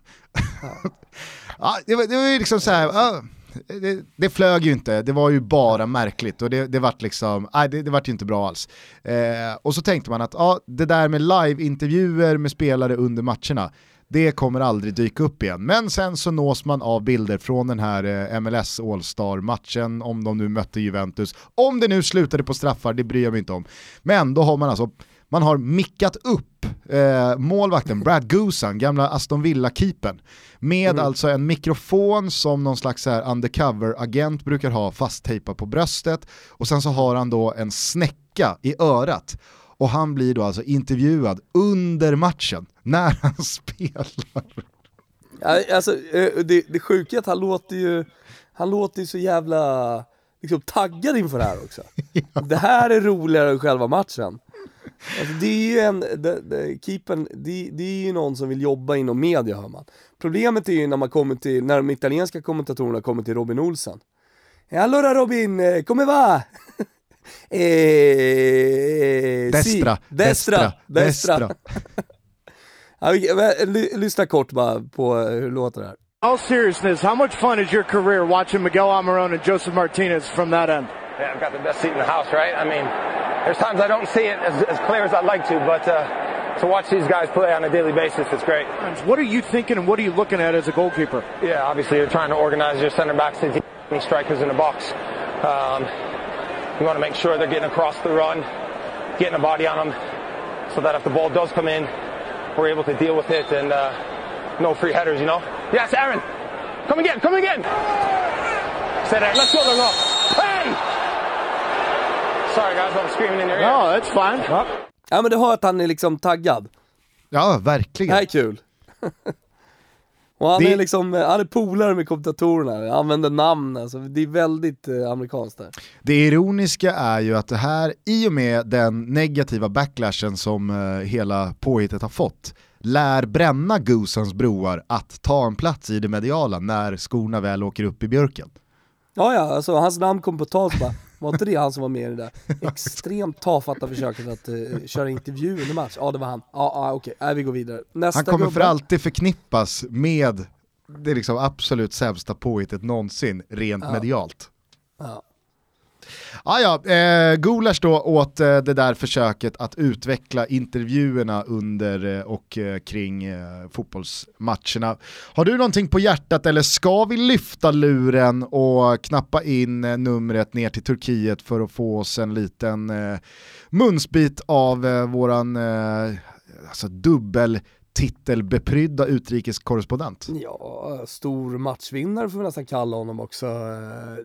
<laughs> ja, det, var, det var ju liksom så här, ja, <laughs> det, det flög ju inte, det var ju bara märkligt och det, det vart liksom, nej det, det vart ju inte bra alls. Eh, och så tänkte man att ja, det där med live-intervjuer med spelare under matcherna, det kommer aldrig dyka upp igen. Men sen så nås man av bilder från den här eh, MLS All-Star-matchen, om de nu mötte Juventus. Om det nu slutade på straffar, det bryr jag mig inte om. Men då har man alltså, man har mickat upp eh, målvakten Brad Goosan, gamla Aston Villa-keepern, med alltså en mikrofon som någon slags undercover-agent brukar ha fasttejpad på bröstet och sen så har han då en snäcka i örat och han blir då alltså intervjuad under matchen när <laughs> han spelar. Ja, Alltså eh, det, det sjuka är att han låter ju, han låter ju så jävla liksom, taggad inför det här också. <laughs> Det här är roligare än själva matchen. Alltså, det är ju en, det, det, keepern, det, det är ju någon som vill jobba inom media hör man. Problemet är ju när man kommer till, när de italienska kommentatorerna kommer till Robin Olsen. "E Allora Robin, eh, come va? <laughs> eh, Destra, si, destra, destra. destra. <laughs> Lyssna kort bara på eh, hur det låter det här. all seriousness, how much fun is your career watching Miguel Almiron and Joseph Martinez from that end? Yeah, I've got the best seat in the house, right? I mean, there's times I don't see it as, as clear as I'd like to, but uh, to watch these guys play on a daily basis, it's great. What are you thinking and what are you looking at as a goalkeeper? Yeah, obviously you're trying to organize your center backs. to- Any strikers in the box. Um, you want to make sure they're getting across the run, getting a body on them, so that if the ball does come in, we're able to deal with it and uh, no free headers, you know? Yes, Aaron! Come again, come again! Say that, let's go, let's go! Hey! Sorry guys, I'm screaming in your ear. No, it's fine. Ja men du hör att han är liksom taggad. Ja, Det verkligen. här är kul. <laughs> Och han Det- är liksom, han är polare med kommentatorerna, använder namn, alltså det är väldigt eh, amerikanskt där. Det ironiska är ju att det här, i och med den negativa backlashen som eh, hela påhittet har fått, lär bränna Goosens broar att ta en plats i det mediala när skorna väl åker upp i björken. Ja ja, alltså hans namn kom på tal bara, var inte det han som var med i det där extremt tafatta försöket att eh, köra intervju under match? Ja det var han. Ja, ja okej, Nej, vi går vidare. Nästa Han kommer gubbe. för alltid förknippas med det liksom absolut sämsta påhittet någonsin, rent medialt. Ja. Ah, ja, eh, Gulasch då åt eh, det där försöket att utveckla intervjuerna under eh, och eh, kring eh, fotbollsmatcherna. Har du någonting på hjärtat eller ska vi lyfta luren och knappa in eh, numret ner till Turkiet för att få oss en liten eh, munsbit av eh, våran eh, alltså dubbel titelbeprydda utrikeskorrespondent? Ja, stor matchvinnare får vi nästan kalla honom också. Eh,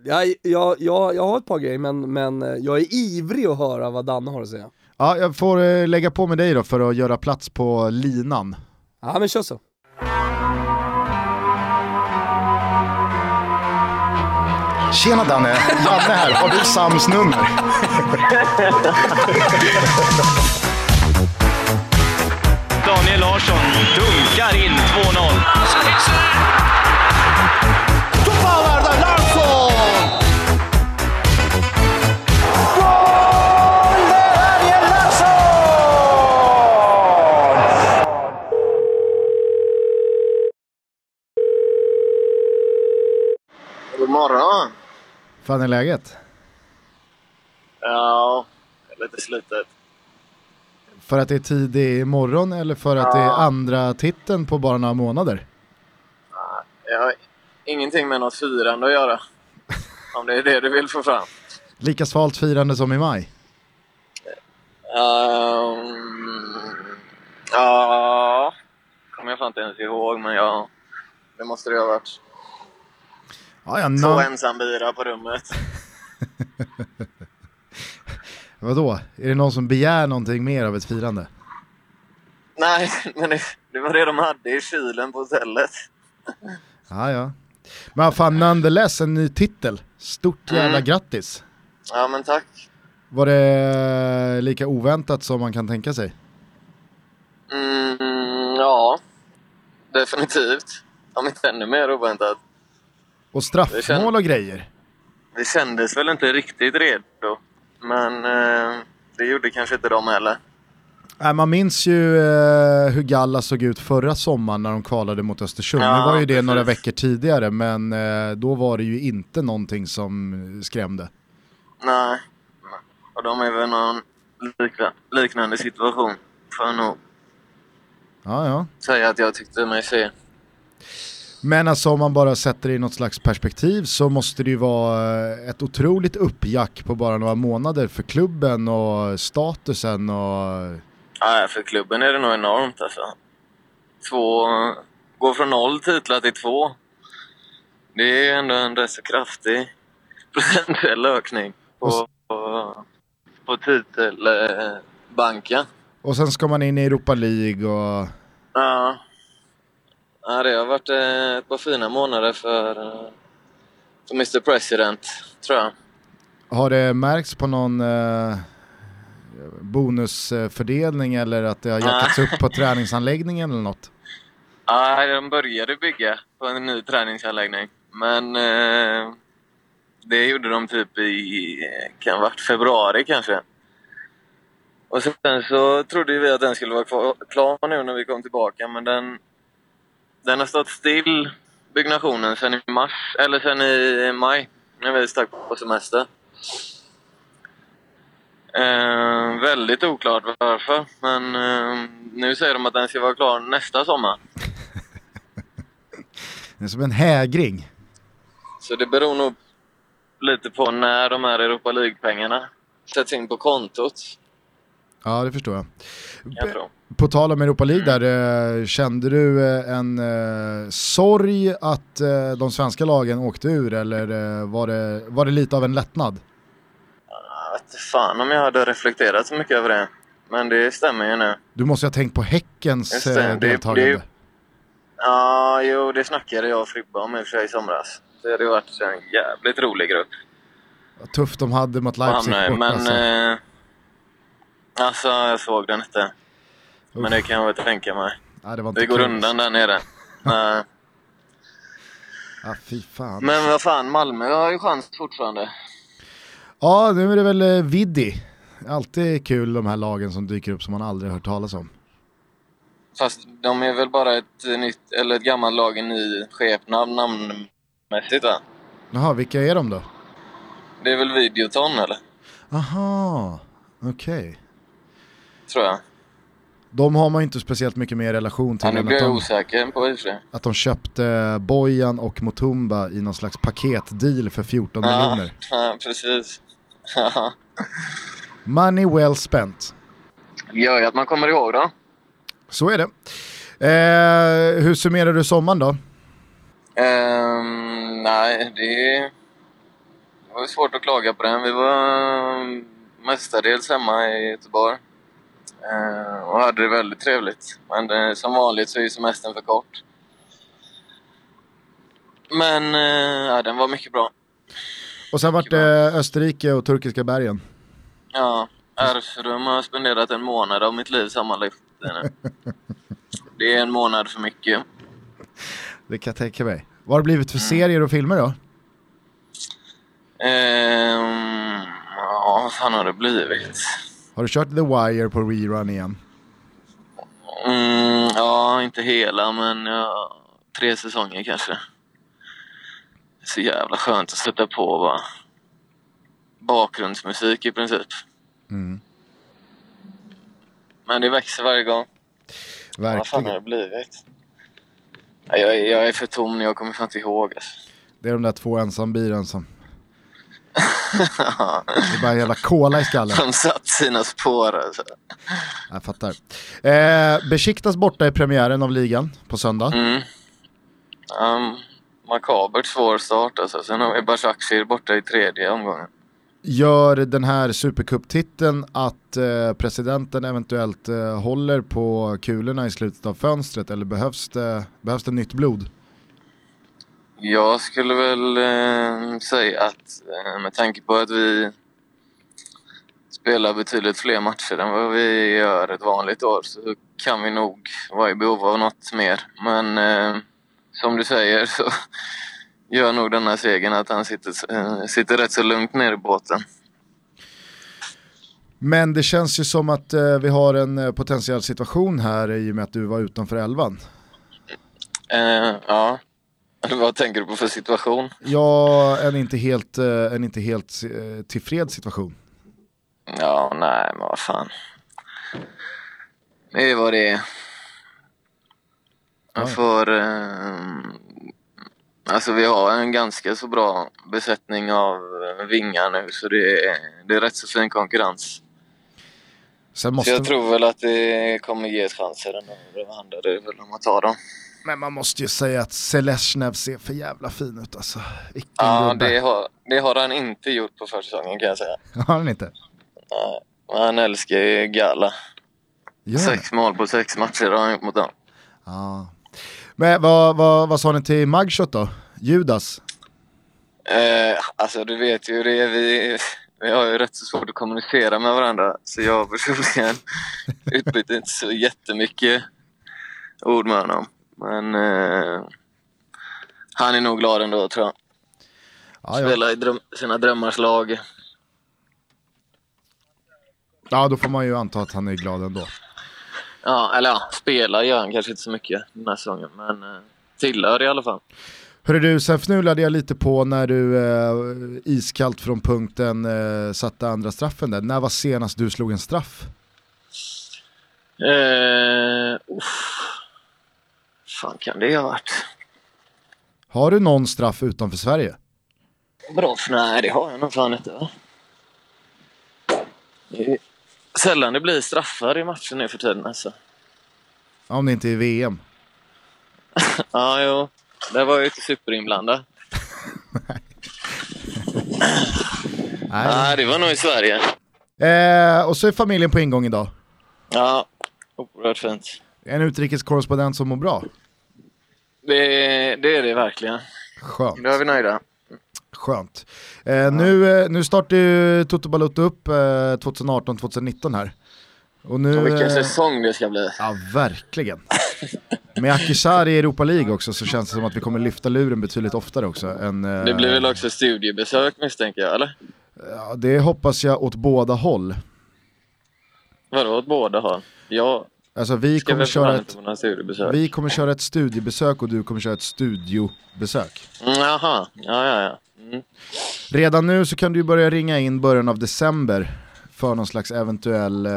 Jag, jag, jag, jag har ett par grejer men, men eh, jag är ivrig att höra vad Danne har att säga. Ja, jag får eh, lägga på med dig då för att göra plats på linan. Ja men kör så. Tjena Danne, Janne här. Har du Sams nummer? <laughs> Daniel Larsson dunkar in 2-0. God morgon. Fan är läget? Ja, lite slutet. För att det är tidig morgon eller för att det är andra titeln på bara några månader? Jag har ingenting med något firande att göra. Om det är det du vill få fram. Lika svalt firande som i maj. Um, ja, kommer jag fan inte ens ihåg, men ja. Det måste det ha varit. Ja, ja, Två na- ensambira på rummet. <laughs> vadå? Är det någon som begär någonting mer av ett firande? Nej, men det, det var det de hade i kylen på hotellet. Ja, ja. Men fan, nonetheless en ny titel. Stort jävla Mm. grattis. Ja, men tack. Var det lika oväntat som man kan tänka sig? Mm, ja, definitivt. Om inte ännu mer oväntat. Och straffmål och grejer. Vi kändes väl inte riktigt redo. Men eh, det gjorde kanske inte de heller. Nej, man minns ju eh, hur Galla såg ut förra sommaren när de kvalade mot Östersund. Ja, nu var ju det precis. några veckor tidigare, men eh, då var det ju inte någonting som skrämde. Nej. Och de är väl någon likna, liknande situation. Får jag nog Ja, ja. säga att jag tyckte mig se. Men alltså om man bara sätter det i något slags perspektiv så måste det ju vara eh, ett otroligt uppjack på bara några månader för klubben och statusen och... Ja, för klubben är det nog enormt alltså. Två... Gå från noll titlar till två. Det är ändå en rätt så kraftig <laughs> procentuell ökning på, på, på titelbanken. Och sen ska man in i Europa League och... Ja. Ja, det har varit eh, ett par fina månader för, eh, för Mr President, tror jag. Har det märkts på någon eh, bonusfördelning eller att det har jackats upp på <laughs> träningsanläggningen eller något? Ja, de började bygga på en ny träningsanläggning. Men eh, det gjorde de typ i, kan varit februari kanske. Och sen så trodde vi att den skulle vara kvar, klar nu när vi kom tillbaka, men den, den har stått still, byggnationen, sen i mars, eller sen i maj, när vi stack på semester. Eh, väldigt oklart varför, men eh, nu säger de att den ska vara klar nästa sommar. <laughs> Det är som en hägring. Så det beror nog lite på när de här Europa League-pengarna sätts in på kontot. Ja, det förstår jag. Jag. På tal om Europa League där, eh, kände du eh, en eh, sorg att eh, de svenska lagen åkte ur eller eh, var, det, var det lite av en lättnad? Jag vet inte fan om jag hade reflekterat så mycket över det. Men det stämmer ju nu. Du måste ju ha tänkt på Häckens det, eh, det- deltagande. det- Ja, jo, det snackade jag och Fribba om i och för sig i somras. Det hade varit en jävligt rolig grupp Vad tufft de hade mot Leipzig bort Men... alltså. Alltså, jag såg den inte. Men Uff. det kan jag väl tänka mig. Ja, det Det går kul. undan där nere. <laughs> Nej. Ja, fy fan. Men vad fan, Malmö har ju chans fortfarande. Ja, nu är det väl eh, Viddi. Alltid kul de här lagen som dyker upp som man aldrig hört talas om. Fast de är väl bara ett nytt, eller ett gammalt lag i ny skepnad namnmässigt va? Jaha, vilka är de då? Det är väl Videoton eller? Aha, okej. Tror jag. De har man ju inte speciellt mycket mer relation till Ja, nu blir jag de, osäker på sig. att de köpte Bojan och Mutumba i någon slags paketdeal för 14 Ja, miljoner. <laughs> ja, precis. <laughs> Money well spent. Gör ju att man kommer ihåg då. Så är det. Eh, hur summerar du sommaren då? Ehm, nej, det, det var svårt att klaga på den. Vi var mestadels hemma i Göteborg. Ehm, och hade det väldigt trevligt. Men eh, som vanligt så är ju semestern för kort. Men eh, ja, den var mycket bra. Och sen vart det Österrike och turkiska bergen. Ja, Erzurum har jag spenderat en månad av mitt liv sammanlagt nu. <laughs> Det är en månad för mycket. Det kan jag tänka mig. Vad har det blivit för serier och filmer då? Ehm, ja, vad fan har det blivit? Har du kört The Wire på rerun igen? Mm, ja, inte hela, men ja, tre säsonger kanske. Så jävla skönt att sätta på bara. Bakgrundsmusik i princip. Mm. Men det växer varje gång. Vad fan har Verkligen. det blivit? Ja, jag, är- jag är för tom, jag kommer fan inte ihåg alltså. Det är de där två ensambilen som... Det är bara en jävla <laughs> cola i skallen. De satt sina spår alltså. Jag fattar. Eh, Besiktas borta i premiären av ligan på söndag. Mm. Um, makabert svår start alltså. Sen har vi Başakşehir borta i tredje omgången. Gör den här supercuptiteln att eh, presidenten eventuellt eh, håller på kulorna i slutet av fönstret eller behövs det, behövs det nytt blod? Jag skulle väl eh, säga att eh, med tanke på att vi spelar betydligt fler matcher än vad vi gör ett vanligt år så kan vi nog vara i behov av något mer. Men eh, som du säger så <laughs> gör nog denna segern att han sitter, eh, sitter rätt så lugnt ner i båten. Men det känns ju som att eh, vi har en eh, potentiell situation här i och med att du var utanför elvan. Ja, <laughs> vad tänker du på för situation? Ja, en inte helt, eh, en inte helt eh, tillfreds situation. Ja, nej, men vad fan. Det är vad det är. Man får... Eh, alltså vi har en ganska så bra besättning av vingar nu så det är, det är rätt så fin konkurrens. Sen Så måste, jag tror väl att det kommer ges chanser ändå. Det handlar väl om att ta dem. Men man måste ju säga att Selesnev ser för jävla fin ut alltså. Vilken Ja, gubbe. det har, det har han inte gjort på försäsongen kan jag säga. <laughs> Har han inte? Nej, han älskar ju Gala. Han? Sex mål på sex matcher har han gjort mot dem. Ja. Men vad, vad, vad sa ni till Mugshot då? Judas? Eh, alltså du vet ju det. Vi, vi har ju rätt så svårt att kommunicera med varandra. Så jag personligen <laughs> utbyter inte så jättemycket ord med honom. Men eh, han är nog glad ändå tror jag. Ja, ja. Spela i dröm, sina drömmars lag. ja, då får man ju anta att han är glad ändå. Ja, eller ja, spela gör han kanske inte så mycket den här säsongen. Men eh, tillhör i alla fall. Hörru du, sen fnulade jag lite på när du eh, iskallt från punkten eh, satte andra straffen där. När var senast du slog en straff? Eh, uff. Fan kan det ha varit? Har du någon straff utanför Sverige? bra för Nej, det har jag nog fan inte va? Det är sällan det blir straffar i matchen nu för tiden alltså. Om det inte är VM. <laughs> Ja, jo. Det var ju inte superinblandad. <laughs> Nej. Nej, det var nog i Sverige. Eh, och så är familjen på ingång idag. Ja, oerhört fint. En utrikeskorrespondent som mår bra. Det, det är det verkligen. Skönt. Då är vi nöjda. Skönt. Eh, nu, eh, nu startar ju Toto Balotto upp eh, 2018-2019 här. Och nu, Och vilken eh, säsong det ska bli. Ja, verkligen. Med Akishar i Europa League också så känns det som att vi kommer lyfta luren betydligt oftare också. Än, eh, Det blir väl också studiebesök misstänker jag, eller? ja, det hoppas jag åt båda håll. Vadå åt båda håll? Jag Alltså vi kommer, köra ett, vi kommer köra ett studiebesök och du kommer köra ett studiobesök. Mm, jaha, ja ja ja. Mm. Redan nu så kan du börja ringa in början av december för någon slags eventuell eh,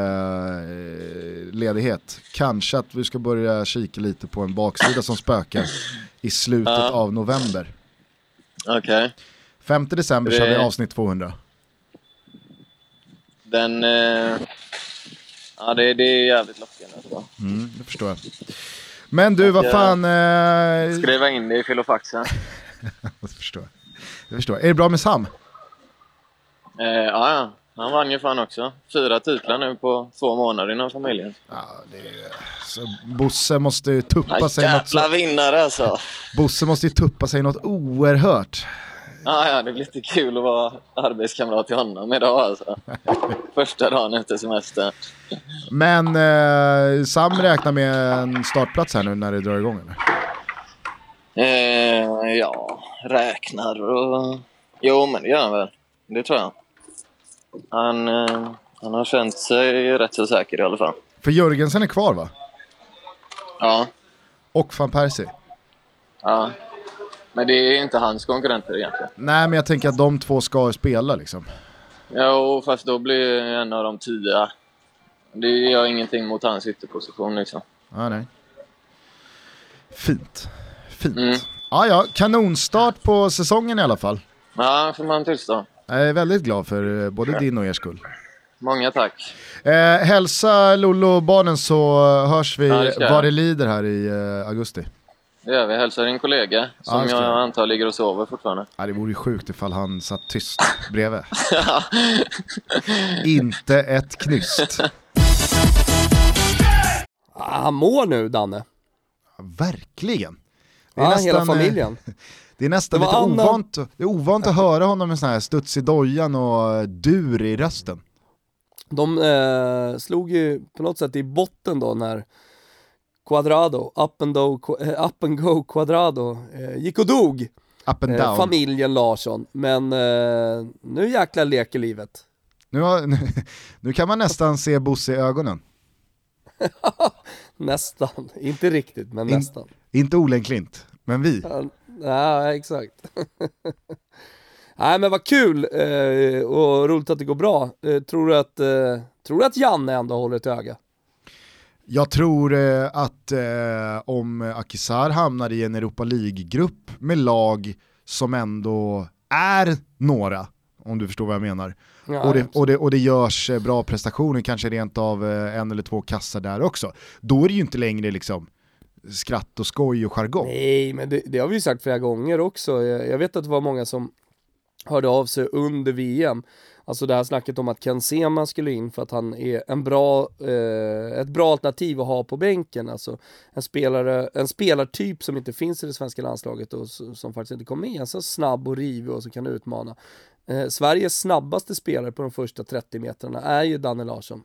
ledighet. Kanske att vi ska börja kika lite på en baksida som spökar i slutet Ja. av november. Okej. 5 december kör vi avsnitt 200. Den... Eh... Ja, det, det är jävligt lockande alltså. Mm, det förstår jag. Men du, vad Ja. fan... Eh, Skriva in det i filofaxen. <laughs> jag, förstår. jag förstår. Är det bra med Sam? Eh, ja, ja. Han vann ju fan också. Fyra titlar nu på två månader inom familjen. Så Bosse måste ju tuppa Ja, sig något jävla vinnare alltså. Bosse måste ju tuppa sig något oerhört. Ja, ja, det blir lite kul att vara arbetskamrat till honom idag alltså. <laughs> Första dagen efter semestern. Men eh, Sam räknar med en startplats här nu när det drar igång eller? Eh, ja, räknar och... Jo, men det gör han väl. Det tror jag. Han, eh, han har känt sig rätt så säker i alla fall. För Jörgensen är kvar va? Ja, Och van Persie. ja. Men det är inte hans konkurrenter egentligen. Nej men jag tänker att de två ska spela liksom. Jo, fast då blir en av dem tia. Det gör ingenting mot hans ytterposition liksom. Ja, nej. Fint. Fint. Mm. Ja, ja, kanonstart på säsongen i alla fall. Ja, får man tillstå. Jag är väldigt glad för eh, både din och er skull. Många tack. Eh, hälsa Lollo och barnen så hörs vi Ja, det vad det lider här i eh, augusti. Det gör vi. Hälsar din kollega som det ska jag jag. antar ligger och sover fortfarande. Ja, det vore ju sjukt ifall han satt tyst <laughs> bredvid. <laughs> Inte ett knyst. Ah, han mår nu, Danne. Verkligen. Ja, hela eh, familjen. <laughs> Det är nästan Det lite Anna- ovant, det är ovant att höra honom med sån här studs i dojan och eh, dur i rösten. De eh, slog ju på något sätt i botten då när Quadrado, up and, do, eh, up and go Quadrado, eh, gick och dog. Up and Eh, familjen Larsson. Men eh, nu jäklar leker livet. Nu, har, <laughs> nu, nu kan man nästan se Bosse i ögonen. <laughs> Nästan, inte riktigt men In- nästan. Inte Olen Klint, men vi. Ja, Ja, exakt. <laughs> Nej men vad kul eh, och roligt att det går bra. Eh, tror, du att, tror du att Janne ändå håller ett öga? Jag tror eh, att eh, om Akisar hamnar i en Europa League-grupp med lag som ändå är några, om du förstår vad jag menar, Ja, och, det, och, det, och det görs eh, bra prestationer, kanske rent av eh, en eller två kassar där också, då är det ju inte längre liksom skratt och skoj och jargong. Nej, men det, det har vi ju sagt flera gånger också. Jag, jag vet att det var många som hörde av sig under VM. Alltså det här snacket om att Ken Sema skulle in för att han är en bra, eh, ett bra alternativ att ha på bänken. Alltså en, spelare, en spelartyp som inte finns i det svenska landslaget och som faktiskt inte kommer med. En så snabb och rivig och som kan utmana. Eh, Sveriges snabbaste spelare på de första 30 metrarna är ju Danne Larsson.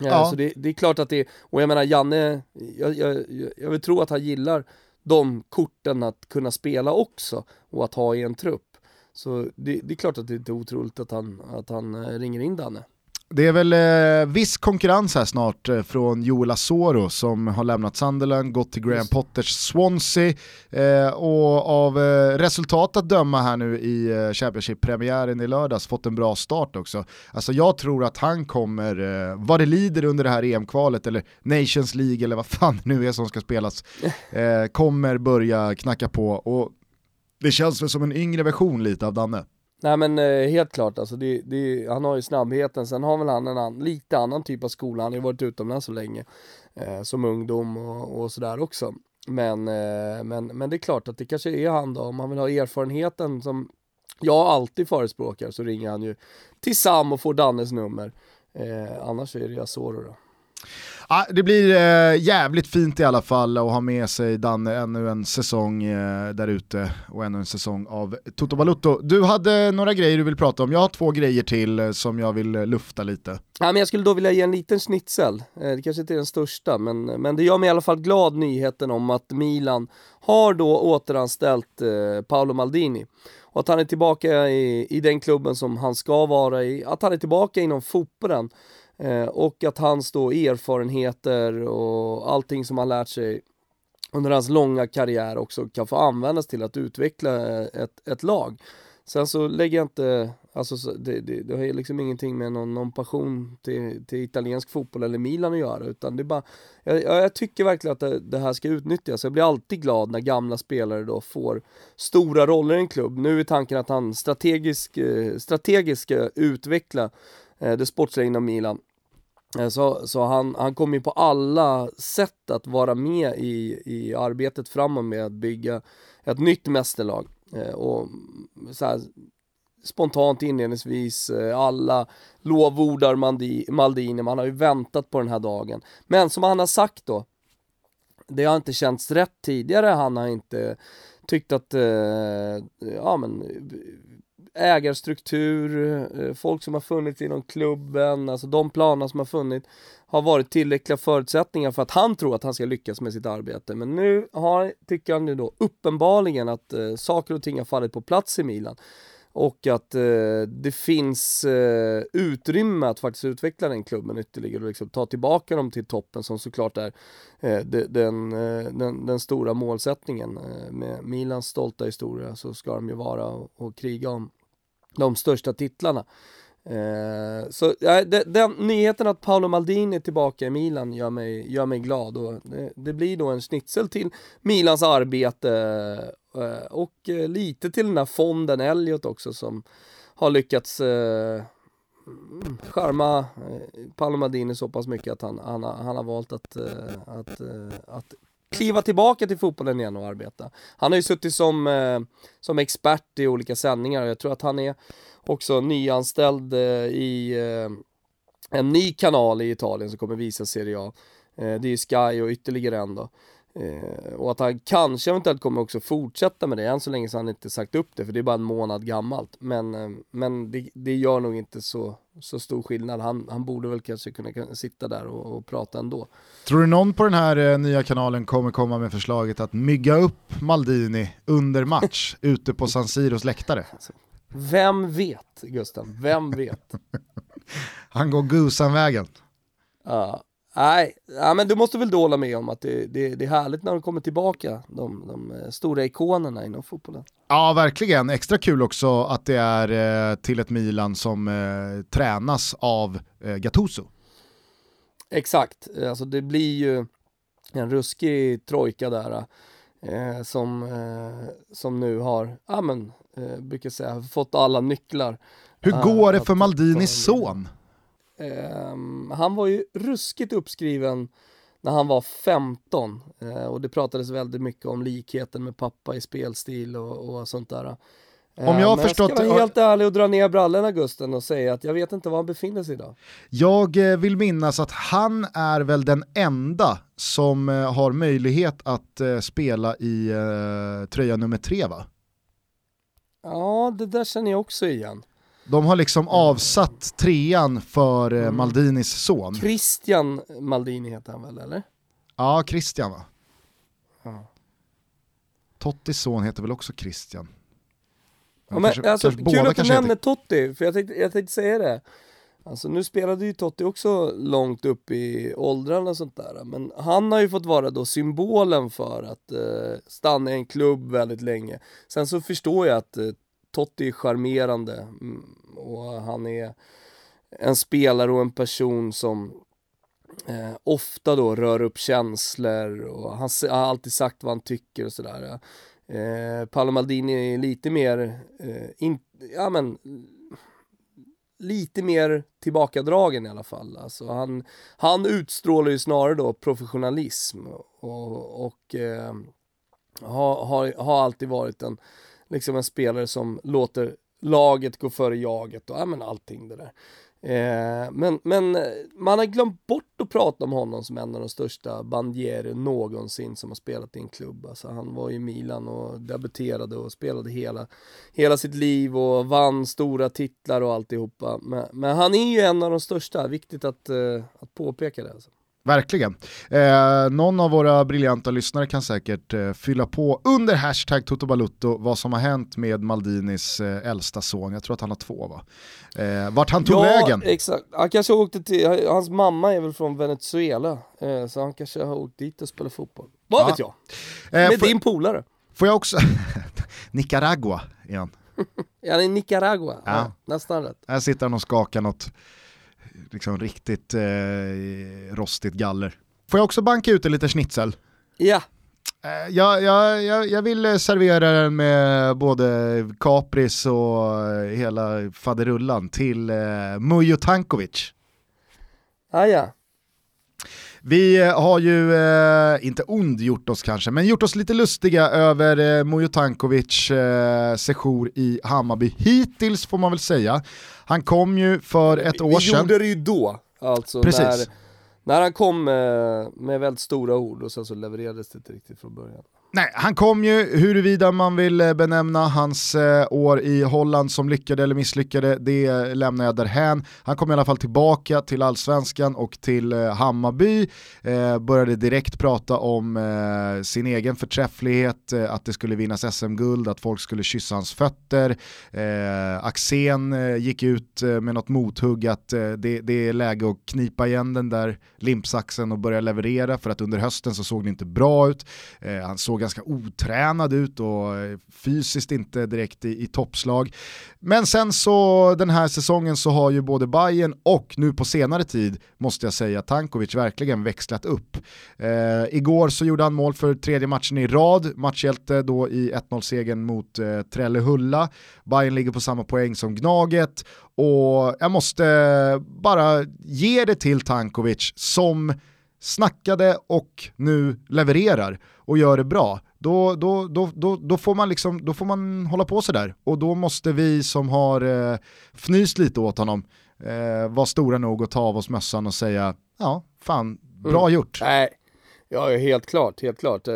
Eh, Ja. Så det, det är klart att det är, och jag menar Janne, jag, jag- jag vill tro att han gillar de korten att kunna spela också och att ha i en trupp. Så det, det är klart att det är inte otroligt att han, att han eh, ringer in Danne. Det är väl eh, viss konkurrens här snart eh, från Joel Asoro som har lämnat Sunderland, gått till Graham Potters Swansea eh, och av eh, resultat att döma här nu i eh, Championship-premiären i lördags fått en bra start också. Alltså jag tror att han kommer, eh, vad det lider under det här EM-kvalet eller Nations League eller vad fan nu är som ska spelas, <laughs> eh, kommer börja knacka på och det känns väl som en yngre version lite av Danne. Nej men eh, helt klart alltså, det, det, han har ju snabbheten, sen har väl han en an, lite annan typ av skola, han har ju varit utomlands så länge eh, som ungdom och, och sådär också. Men, eh, men, men det är klart att det kanske är han då, om han vill ha erfarenheten som jag alltid förespråkar så ringer han ju till Sam och får Dannes nummer. Eh, annars är det Asoro då. Ja, det blir eh, jävligt fint i alla fall att ha med sig Danne ännu en säsong eh, där ute och ännu en säsong av Toto Balutto. Du hade några grejer du vill prata om, jag har två grejer till eh, som jag vill eh, lufta lite. Ja, men jag skulle då vilja ge en liten schnitzel, eh, det kanske inte är den största, men, men det gör mig i alla fall glad nyheten om att Milan har då återanställt eh, Paolo Maldini. Och att han är tillbaka i, i den klubben som han ska vara i, att han är tillbaka inom fotbollen. Eh, och att hans då erfarenheter och allting som han lärt sig under hans långa karriär också kan få användas till att utveckla eh, ett, ett lag. Sen så lägger jag inte, alltså det, det, det har liksom ingenting med någon, någon passion till, till, italiensk fotboll eller Milan att göra utan det är bara, jag, jag tycker verkligen att det, det, här ska utnyttjas. Jag blir alltid glad när gamla spelare då får stora roller i en klubb. Nu är tanken att han eh, strategiskt strategisk ska utveckla Eh, det sportsliga inom Milan. Eh, så, så han, han kommer ju på alla sätt att vara med i, i arbetet framåt med att bygga ett nytt mästerlag. Eh, och så här, spontant inledningsvis, alla lovordar Maldini, man har ju väntat på den här dagen. Men som han har sagt då, det har inte känts rätt tidigare, han har inte tyckt att, ja men ägarstruktur, eh, folk som har funnits inom klubben, alltså de planer som har funnits har varit tillräckliga förutsättningar för att han tror att han ska lyckas med sitt arbete. Men nu har, tycker han ju då uppenbarligen att eh, saker och ting har fallit på plats i Milan och att eh, det finns eh, utrymme att faktiskt utveckla den klubben ytterligare och liksom ta tillbaka dem till toppen som såklart är eh, den, eh, den, den, stora målsättningen. Eh, med Milans stolta historia så ska de ju vara och, och kriga om de största titlarna. Eh, så ja, det, den nyheten att Paolo Maldini är tillbaka i Milan gör mig, gör mig glad och det, det blir då en snitsel till Milans arbete eh, och eh, lite till den här fonden Elliot också som har lyckats eh, charma eh, Paolo Maldini så pass mycket att han, han, han har valt att, eh, att, att, att kliva tillbaka till fotbollen igen och arbeta. Han har ju suttit som, eh, som expert i olika sändningar och jag tror att han är också nyanställd eh, i eh, en ny kanal i Italien som kommer visa Serie A. Eh, det är Sky och ytterligare en då. Eh, och att han kanske eventuellt kommer också fortsätta med det, än så länge så har han inte sagt upp det för det är bara en månad gammalt. Men, eh, men det, det gör nog inte så, så stor skillnad. Han, han borde väl kanske kunna sitta där och, och prata ändå. Tror du någon på den här eh, nya kanalen kommer komma med förslaget att mygga upp Maldini under match <laughs> ute på San Siros läktare? Alltså, vem vet, Gusten? Vem vet? <laughs> han går Gusan-vägen. Ja, Nej, ja, men du måste väl då hålla med om att det, det, det är härligt när de kommer tillbaka, de, de eh, stora ikonerna inom fotbollen. Ja, verkligen. Extra kul också att det är eh, till ett Milan som eh, tränas av eh, Gattuso. Exakt, alltså det blir ju en ruskig trojka där eh, som, eh, som nu har, ja men, eh, brukar säga, fått alla nycklar. Hur går det för Maldinis son? Um, han var ju ruskigt uppskriven när han var 15 uh, eh, och det pratades väldigt mycket om likheten med pappa i spelstil och, och sånt där. Om jag har men förstått... jag ska vara helt ärlig och dra ner brallorna Gusten och säga att jag vet inte var han befinner sig idag. Jag eh, vill minnas att han är väl den enda som har möjlighet att spela i tröja nummer tre va? Ja, det där känner jag också igen. De har liksom avsatt trean för eh, mm. Maldinis son. Christian Maldini heter han väl eller? Ja, Christian va? Ja. Tottis son heter väl också Christian? Ja, men, kanske, alltså, kanske kul att du nämner heter... Totti, för jag tänkte, jag tänkte säga det. Alltså nu spelade ju Totti också långt upp i åldrarna och sånt där. Men han har ju fått vara då symbolen för att eh, stanna i en klubb väldigt länge. Sen så förstår jag att eh, Totti är charmerande mm, och han är en spelare och en person som eh, ofta då rör upp känslor och han har alltid sagt vad han tycker och sådär. Eh, Paolo Maldini är lite mer, eh, in, ja men, lite mer tillbakadragen i alla fall. Alltså han, han utstrålar ju snarare då professionalism och, och eh, har, har, har alltid varit en, liksom en spelare som låter laget gå före jaget och ja, men allting det där. Eh, men, men eh, man har glömt bort att prata om honom som en av de största bandierer någonsin som har spelat i en klubb. Alltså, han var i Milan och debuterade och spelade hela, hela sitt liv och vann stora titlar och alltihopa. Men, men han är ju en av de största, viktigt att, eh, att påpeka det. Alltså. Verkligen. Eh, någon av våra briljanta lyssnare kan säkert eh, fylla på under hashtag Toto vad som har hänt med Maldinis eh, äldsta son. Jag tror att han har två va? Eh, vart han tog ja, vägen? exakt. Han kanske åkte till, hans mamma är väl från Venezuela, eh, så han kanske har åkt dit och spelat fotboll. Vad ja. vet jag? Eh, med din polare. Får jag också, <laughs> Nicaragua igen. <laughs> ja, i Nicaragua, ja. ja. nästan rätt. Här sitter han och skakar något liksom riktigt eh, rostigt galler. Får jag också banka ut en liten schnitzel? Ja. Eh, jag, jag, jag, jag vill servera den med både kapris och hela faderullan till eh, Mujo Tankovic. Ah, ja. Vi har ju, eh, inte ondgjort oss kanske, men gjort oss lite lustiga över eh, Mujo Tankovic eh, sejour i Hammarby. Hittills får man väl säga. Han kom ju för ett år sedan. Vi gjorde det ju då, alltså Precis. När, när han kom med, med väldigt stora ord och sen så levererades det inte riktigt från början. Nej, han kom ju, huruvida man vill eh, benämna hans eh, år i Holland som lyckade eller misslyckade, det lämnar jag därhän. Han kom i alla fall tillbaka till allsvenskan och till eh, Hammarby, eh, började direkt prata om eh, sin egen förträfflighet, eh, att det skulle vinnas SM-guld, att folk skulle kyssa hans fötter. Eh, Axén eh, gick ut eh, med något mothugg att det, det, är läge att knipa igen den där limpsaxen och börja leverera för att under hösten så såg det inte bra ut. han såg ganska otränad ut och eh, fysiskt inte direkt i, i toppslag. Men sen så den här säsongen så har ju både Bayern och nu på senare tid måste jag säga Tankovic verkligen växlat upp. Eh, igår så gjorde han mål för tredje matchen i rad, matchhjälte då i 1-0-segern mot eh, Trellehulla. Bayern ligger på samma poäng som Gnaget och jag måste bara ge det till Tankovic som snackade och nu levererar och gör det bra, då, då, då, då, då, får, man liksom, då får man hålla på sådär. Och då måste vi som har eh, fnyst lite åt honom eh, vara stora nog att ta av oss mössan och säga ja, fan, bra mm. gjort. Nej, ja helt klart, helt klart. Eh,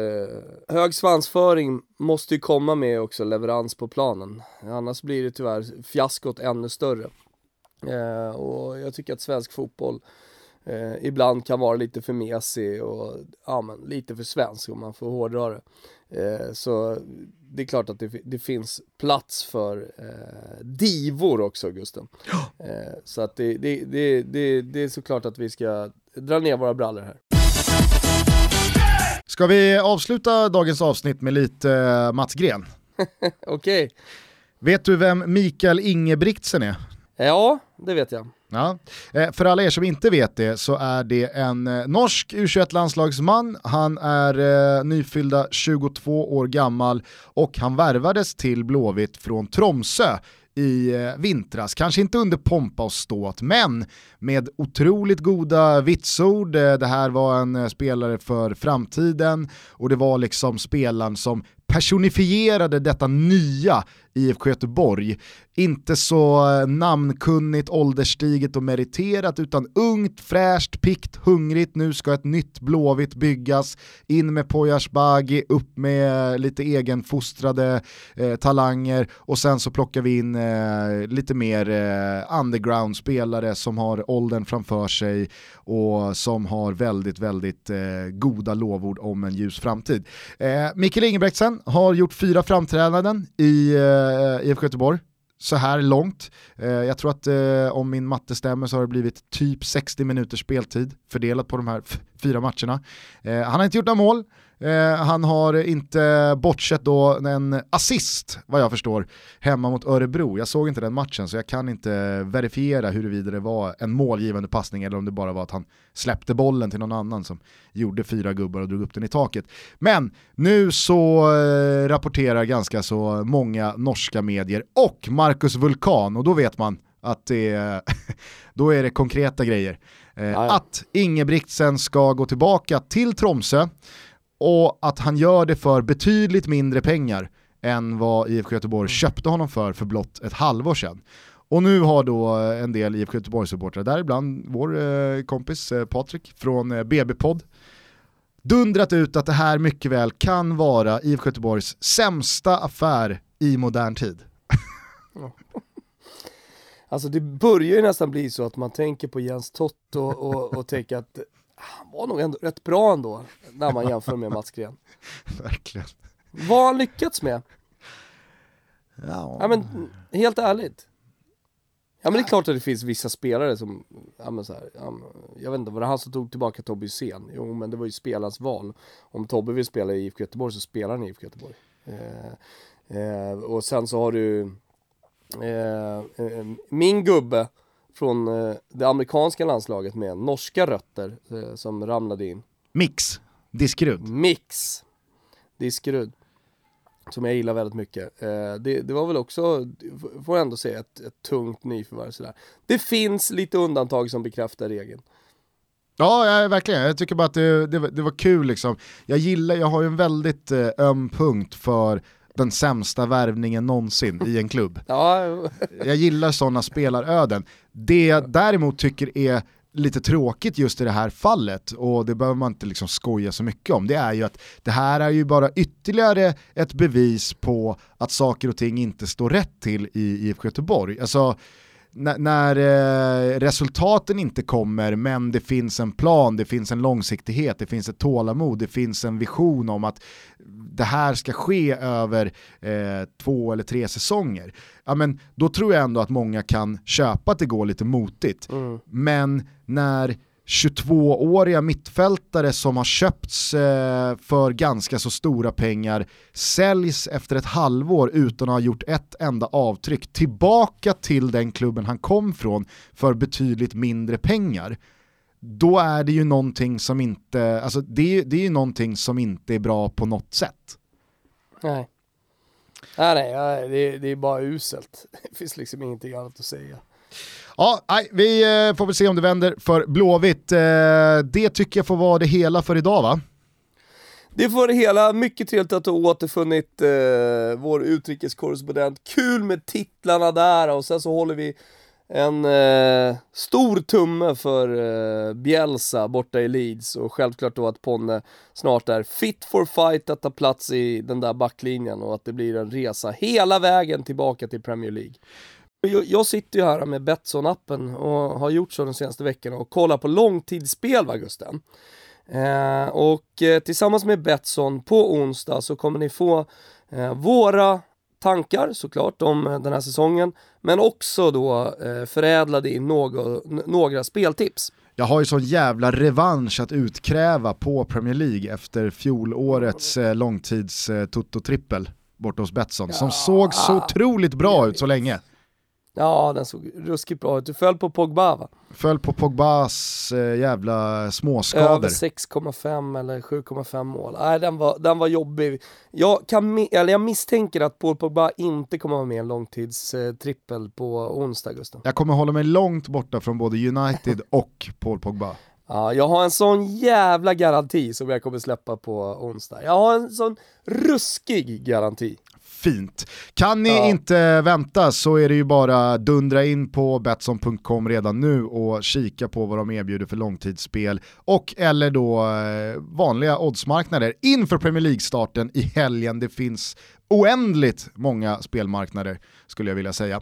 hög svansföring måste ju komma med också leverans på planen. Annars blir det tyvärr fiaskot ännu större. Eh, och jag tycker att svensk fotboll eh, ibland kan vara lite för mesig och ja, men, lite för svensk om man får hårdra det. Eh, så det är klart att det, det finns plats för eh, divor också Gusten. Eh, så att det, det, det, det, det är såklart att vi ska dra ner våra brallor här. Ska vi avsluta dagens avsnitt med lite eh, Mats Gren? <laughs> Okej. Okay. Vet du vem Mikael Ingebrigtsen är? Ja, det vet jag. Ja. Eh, för alla er som inte vet det så är det en eh, norsk U21-landslagsman, han är eh, nyfyllda 22 år gammal och han värvades till Blåvitt från Tromsö i eh, vintras. Kanske inte under pompa och ståt, men med otroligt goda vitsord. Eh, det här var en eh, spelare för framtiden och det var liksom spelaren som personifierade detta nya IFK Göteborg. Inte så eh, namnkunnigt, ålderstiget och meriterat utan ungt, fräscht, pikt, hungrigt. Nu ska ett nytt Blåvitt byggas. In med Poyas Bagi, upp med eh, lite egenfostrade eh, talanger och sen så plockar vi in eh, lite mer eh, underground-spelare som har åldern framför sig och som har väldigt, väldigt eh, goda lovord om en ljus framtid. Eh, Mikael har gjort fyra framträdanden i eh, IFK Göteborg så här långt. Eh, jag tror att eh, om min matte stämmer så har det blivit typ 60 minuters speltid fördelat på de här fyra matcherna. Eh, han har inte gjort några mål, Eh, han har inte bortsett då en assist, vad jag förstår, hemma mot Örebro. Jag såg inte den matchen så jag kan inte verifiera huruvida det var en målgivande passning eller om det bara var att han släppte bollen till någon annan som gjorde fyra gubbar och drog upp den i taket. Men nu så eh, rapporterar ganska så många norska medier och Marcus Vulkan och då vet man att det <laughs> då är det konkreta grejer. Eh, att Ingebrigtsen ska gå tillbaka till Tromsö och att han gör det för betydligt mindre pengar än vad IFK Göteborg köpte honom för för blott ett halvår sedan. Och nu har då en del IFK Göteborg-supportrar, däribland vår eh, kompis eh, Patrik från eh, BB-podd, dundrat ut att det här mycket väl kan vara IFK Göteborgs sämsta affär i modern tid. Alltså det börjar ju nästan bli så att man tänker på Jens Tott och, och, och tänker att han var nog ändå rätt bra ändå när man jämför med Mats Gren. <laughs> Verkligen. Vad har han lyckats med? Ja. ja men helt ärligt. Ja men det är klart att det finns vissa spelare som, ja men så här, ja, jag vet inte, var det han som tog tillbaka Tobbe Hysén? Jo men det var ju spelarens val. Om Tobbe vill spela i IFK Göteborg så spelar han i IFK Göteborg. Eh, eh, och sen så har du eh, eh min gubbe från eh, det amerikanska landslaget med norska rötter eh, som ramlade in. Mix, Diskerud. Mix, Diskerud. Som jag gillar väldigt mycket. Eh, det, det, var väl också, får jag ändå säga, ett, ett tungt nyförvärv sådär. Det finns lite undantag som bekräftar regeln. Ja, ja, verkligen. Jag tycker bara att det, det, det var kul liksom. Jag gillar, jag har ju en väldigt eh, öm punkt för den sämsta värvningen någonsin i en klubb. Ja. jag gillar sådana spelaröden. Det jag däremot tycker är lite tråkigt just i det här fallet, och det behöver man inte liksom skoja så mycket om, det är ju att det här är ju bara ytterligare ett bevis på att saker och ting inte står rätt till i IFK Göteborg. Alltså, när, när eh, resultaten inte kommer men det finns en plan, det finns en långsiktighet, det finns ett tålamod, det finns en vision om att det här ska ske över eh, två eller tre säsonger. Ja, men då tror jag ändå att många kan köpa att det går lite motigt. Mm. Men när 22-åriga mittfältare som har köpts eh, för ganska så stora pengar säljs efter ett halvår utan att ha gjort ett enda avtryck tillbaka till den klubben han kom från för betydligt mindre pengar. Då är det ju någonting som inte, alltså det, det är ju någonting som inte är bra på något sätt. Nej. Nej, nej, det, det är bara uselt. <laughs> Det finns liksom ingenting annat att säga. Ja, nej, vi eh, får väl se om det vänder för Blåvitt. Eh, det tycker jag får vara det hela för idag va? Det får det hela. Mycket trevligt att du återfunnit eh, vår utrikeskorrespondent. Kul med titlarna där och sen så håller vi en eh, stor tumme för eh, Bielsa borta i Leeds och självklart då att Ponne snart är fit for fight att ta plats i den där backlinjen och att det blir en resa hela vägen tillbaka till Premier League. Jag, sitter ju här med Betsson-appen och har gjort så den senaste veckan och kollar på långtidsspel va Gusten. Eh, och eh, tillsammans med Betsson på onsdag så kommer ni få eh, våra tankar såklart om eh, den här säsongen men också då eh, förädlade i några, några speltips. Jag har ju sån jävla revansch att utkräva på Premier League efter fjolårets eh, långtids eh, borta hos Betsson ja. som såg så otroligt bra ut så länge. Ja, den såg ruskigt bra ut. Du föll på Pogba va? Föll på Pogbas äh, jävla småskador. Över 6,5 eller 7,5 mål. Nej, den var, den var jobbig. Jag, kan, eller jag misstänker att Paul Pogba inte kommer vara med i en långtidstrippel eh, på onsdag, Gustav. Jag kommer hålla mig långt borta från både United <laughs> och Paul Pogba. Ja, jag har en sån jävla garanti som jag kommer släppa på onsdag. Jag har en sån ruskig garanti fint. Kan ni ja. inte vänta så är det ju bara dundra in på Betsson.com redan nu och kika på vad de erbjuder för långtidsspel och eller då eh, vanliga oddsmarknader inför Premier League-starten i helgen. Det finns oändligt många spelmarknader skulle jag vilja säga.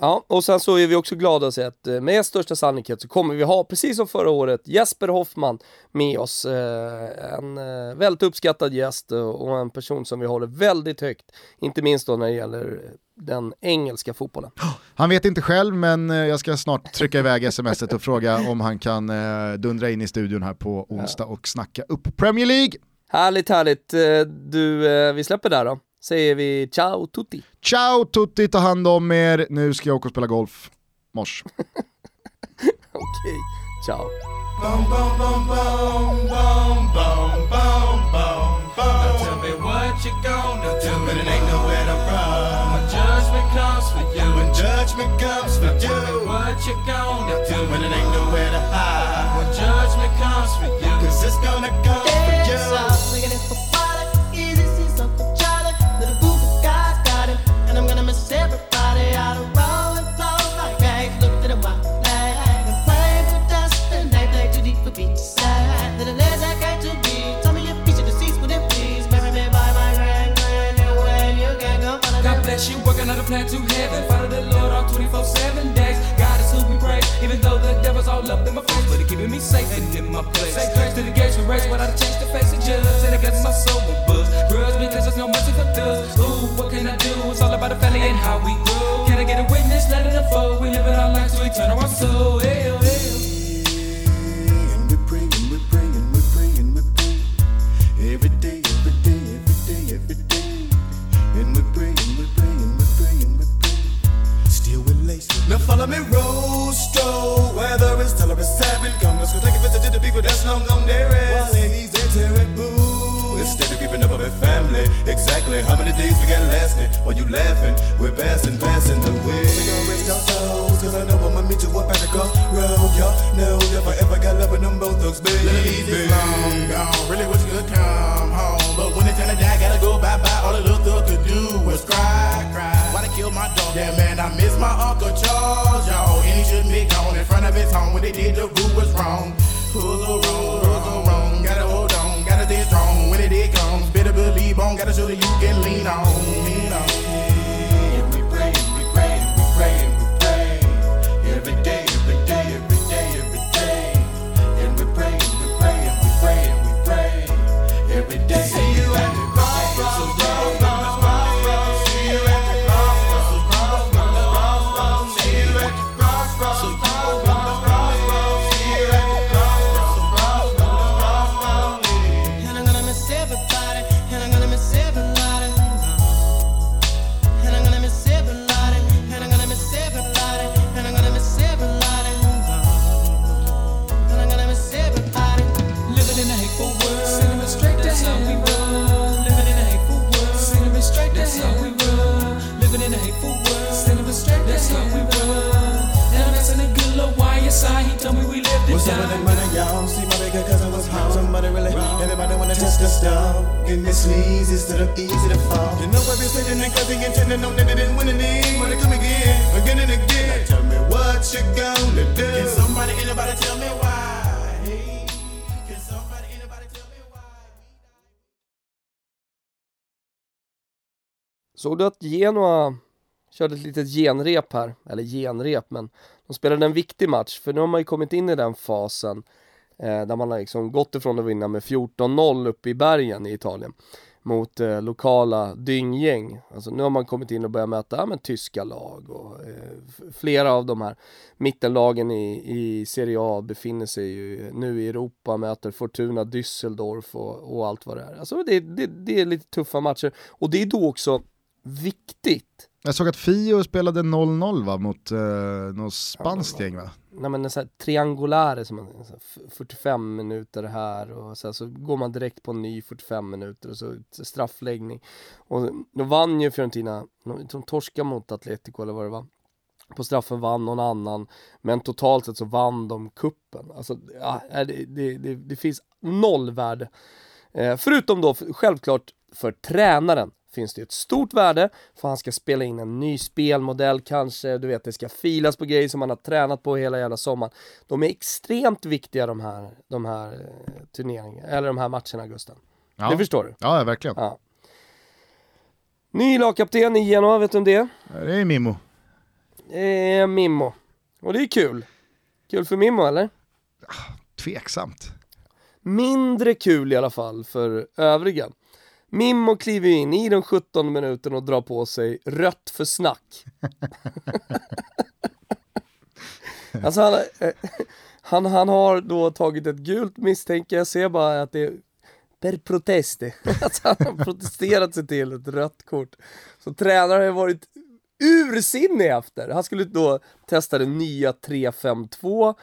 Ja, och sen så är vi också glada att säga att eh, med största sannolikhet så kommer vi ha, precis som förra året, Jesper Hoffman med oss. Eh, en eh, väldigt uppskattad gäst och en person som vi håller väldigt högt, inte minst då när det gäller den engelska fotbollen. <gasps> Han vet inte själv men jag ska snart trycka iväg smset och fråga om han kan dundra in i studion här på onsdag och snacka upp Premier League. Härligt, härligt. Du, vi släpper där då säger vi ciao tutti. Ciao tutti, ta hand om er. Nu ska jag åka och spela golf. Mors. <laughs> Okej, ciao. judgment comes for you. What you gonna do judgment comes for you, cause it's gonna plan to heaven. Follow the Lord all 24 7 days. God is who we praise, even though the devil's all up in my face. But he keeping me safe and in my place. Say grace to the gates we without a change to face the judge. And it gets my soul with buzz. Grudge because there's no mercy for thugs. Ooh, what can I do? It's all about the family and how we grow. Can I get a witness? Let it unfold. We living our lives to eternal our soul. Hey, oh, hey, Now follow me, Rosto. Weather is tell it's seven. Come, let's go take a visit to the people that's long gone there is. While ladies, they terrible. Instead of keeping up with family, exactly how many days we got lasting? While you laughing, we're passing, passing the way. We gon' rest our souls, cause I know I'ma meet you up at the crossroad. Y'all know if I ever got love with them both thugs, baby. Ladies is long gone, really wish you could come home. But when it's time to die, gotta go bye bye. All the little thug could do was cry, cry. Why they kill my dog? Yeah, man, I miss my Uncle of his they did, the rule was wrong. Who's so wrong? Who's so wrong? Gotta hold on, gotta stay strong. When it did comes, better believe on. Gotta show that you can lean on. Genoa körde ett litet genrep här? Eller genrep, men de spelade en viktig match, för nu har man ju kommit in i den fasen eh, där man har liksom gått ifrån att vinna med 14-0 uppe i bergen i Italien mot eh, lokala dynggäng. Alltså nu har man kommit in och börjat möta ja, men, tyska lag och eh, flera av de här mittenlagen i, i Serie A befinner sig ju nu i Europa, möter Fortuna Düsseldorf och, och allt vad det är. Alltså det, det, det är lite tuffa matcher och det är då också viktigt. Jag såg att Fio spelade 0-0 va, mot eh, något spanskt gäng va? Nej men en sån här triangulare som man, så här, f- 45 minuter här och sen så går man direkt på en ny 45 minuter och så straffläggning. Och då vann ju Fiorentina, de torskade mot Atletico eller vad det var. På straffen vann någon annan, men totalt sett så vann de kuppen. Alltså, ja, det, det, det, det finns noll värde. Eh, förutom då självklart för tränaren finns det ett stort värde för han ska spela in en ny spelmodell kanske, du vet det ska filas på grejer som han har tränat på hela jävla sommaren. De är extremt viktiga de här, de här eh, turneringarna, eller de här matcherna Gusten. Ja. Det förstår du? Ja, verkligen. Ja. Ny lagkapten i Genoa, vet du om det? Det är Mimmo. Det är Mimmo. Och det är kul. Kul för Mimmo eller? Tveksamt. Mindre kul i alla fall för övriga. Mimmo kliver in i den 17 minuten och drar på sig rött för snack. <laughs> alltså han, eh, han, han har då tagit ett gult misstänker jag, ser bara att det är per proteste. Att <laughs> han har protesterat sig till ett rött kort. Så tränaren har varit ursinnig efter. Han skulle då testa den nya 3-5-2.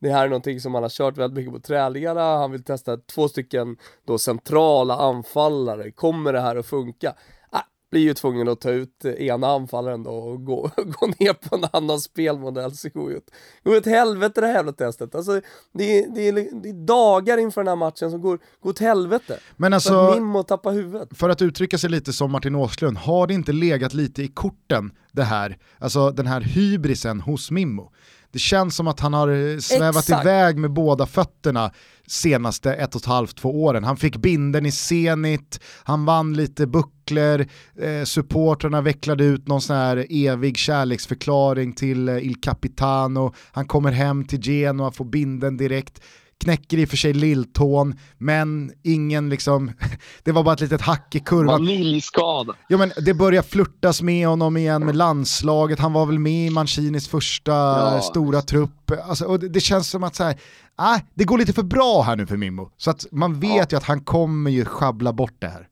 Det här är någonting som han har kört väldigt mycket på träningarna. Han vill testa två stycken då centrala anfallare. Kommer det här att funka? Ah, blir ju tvungen att ta ut ena anfallaren då och gå, <laughs> gå ner på en annan spelmodell. Så går ju åt, går åt helvete det här jävla testet. Alltså, det, är, det, är, det är dagar inför den här matchen som går, går åt helvete. Men För alltså- att Mimmo tappar huvudet. För att uttrycka sig lite som Martin Åslund, har det inte legat lite i korten det här, alltså den här hybrisen hos Mimmo? Det känns som att han har eh, svävat Exakt. iväg med båda fötterna senaste ett och ett halvt, två åren. Han fick binden i Zenit, han vann lite bucklor, eh, supportrarna vecklade ut någon sån här evig kärleksförklaring till eh, Il Capitano, han kommer hem till Genoa, får binden direkt, knäcker i och för sig lilltån, men ingen liksom, <laughs> det var bara ett litet hack i kurvan. Vaniljskada. Ja men det börjar flirtas med honom igen med landslaget, han var väl med i Mancinis första Ja. stora trupp. Alltså, och det, det känns som att så här, ah, det går lite för bra här nu för Mimmo. Så att man vet ju att han kommer ju schabbla bort det här.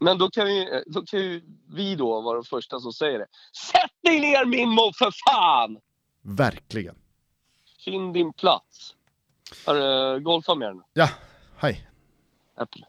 Men då kan, vi, då kan ju vi då vara de första som säger det. Sätt dig ner Mimmo för fan! Verkligen. Finn din plats. Har du golfat med den? Ja, hej. Äpple.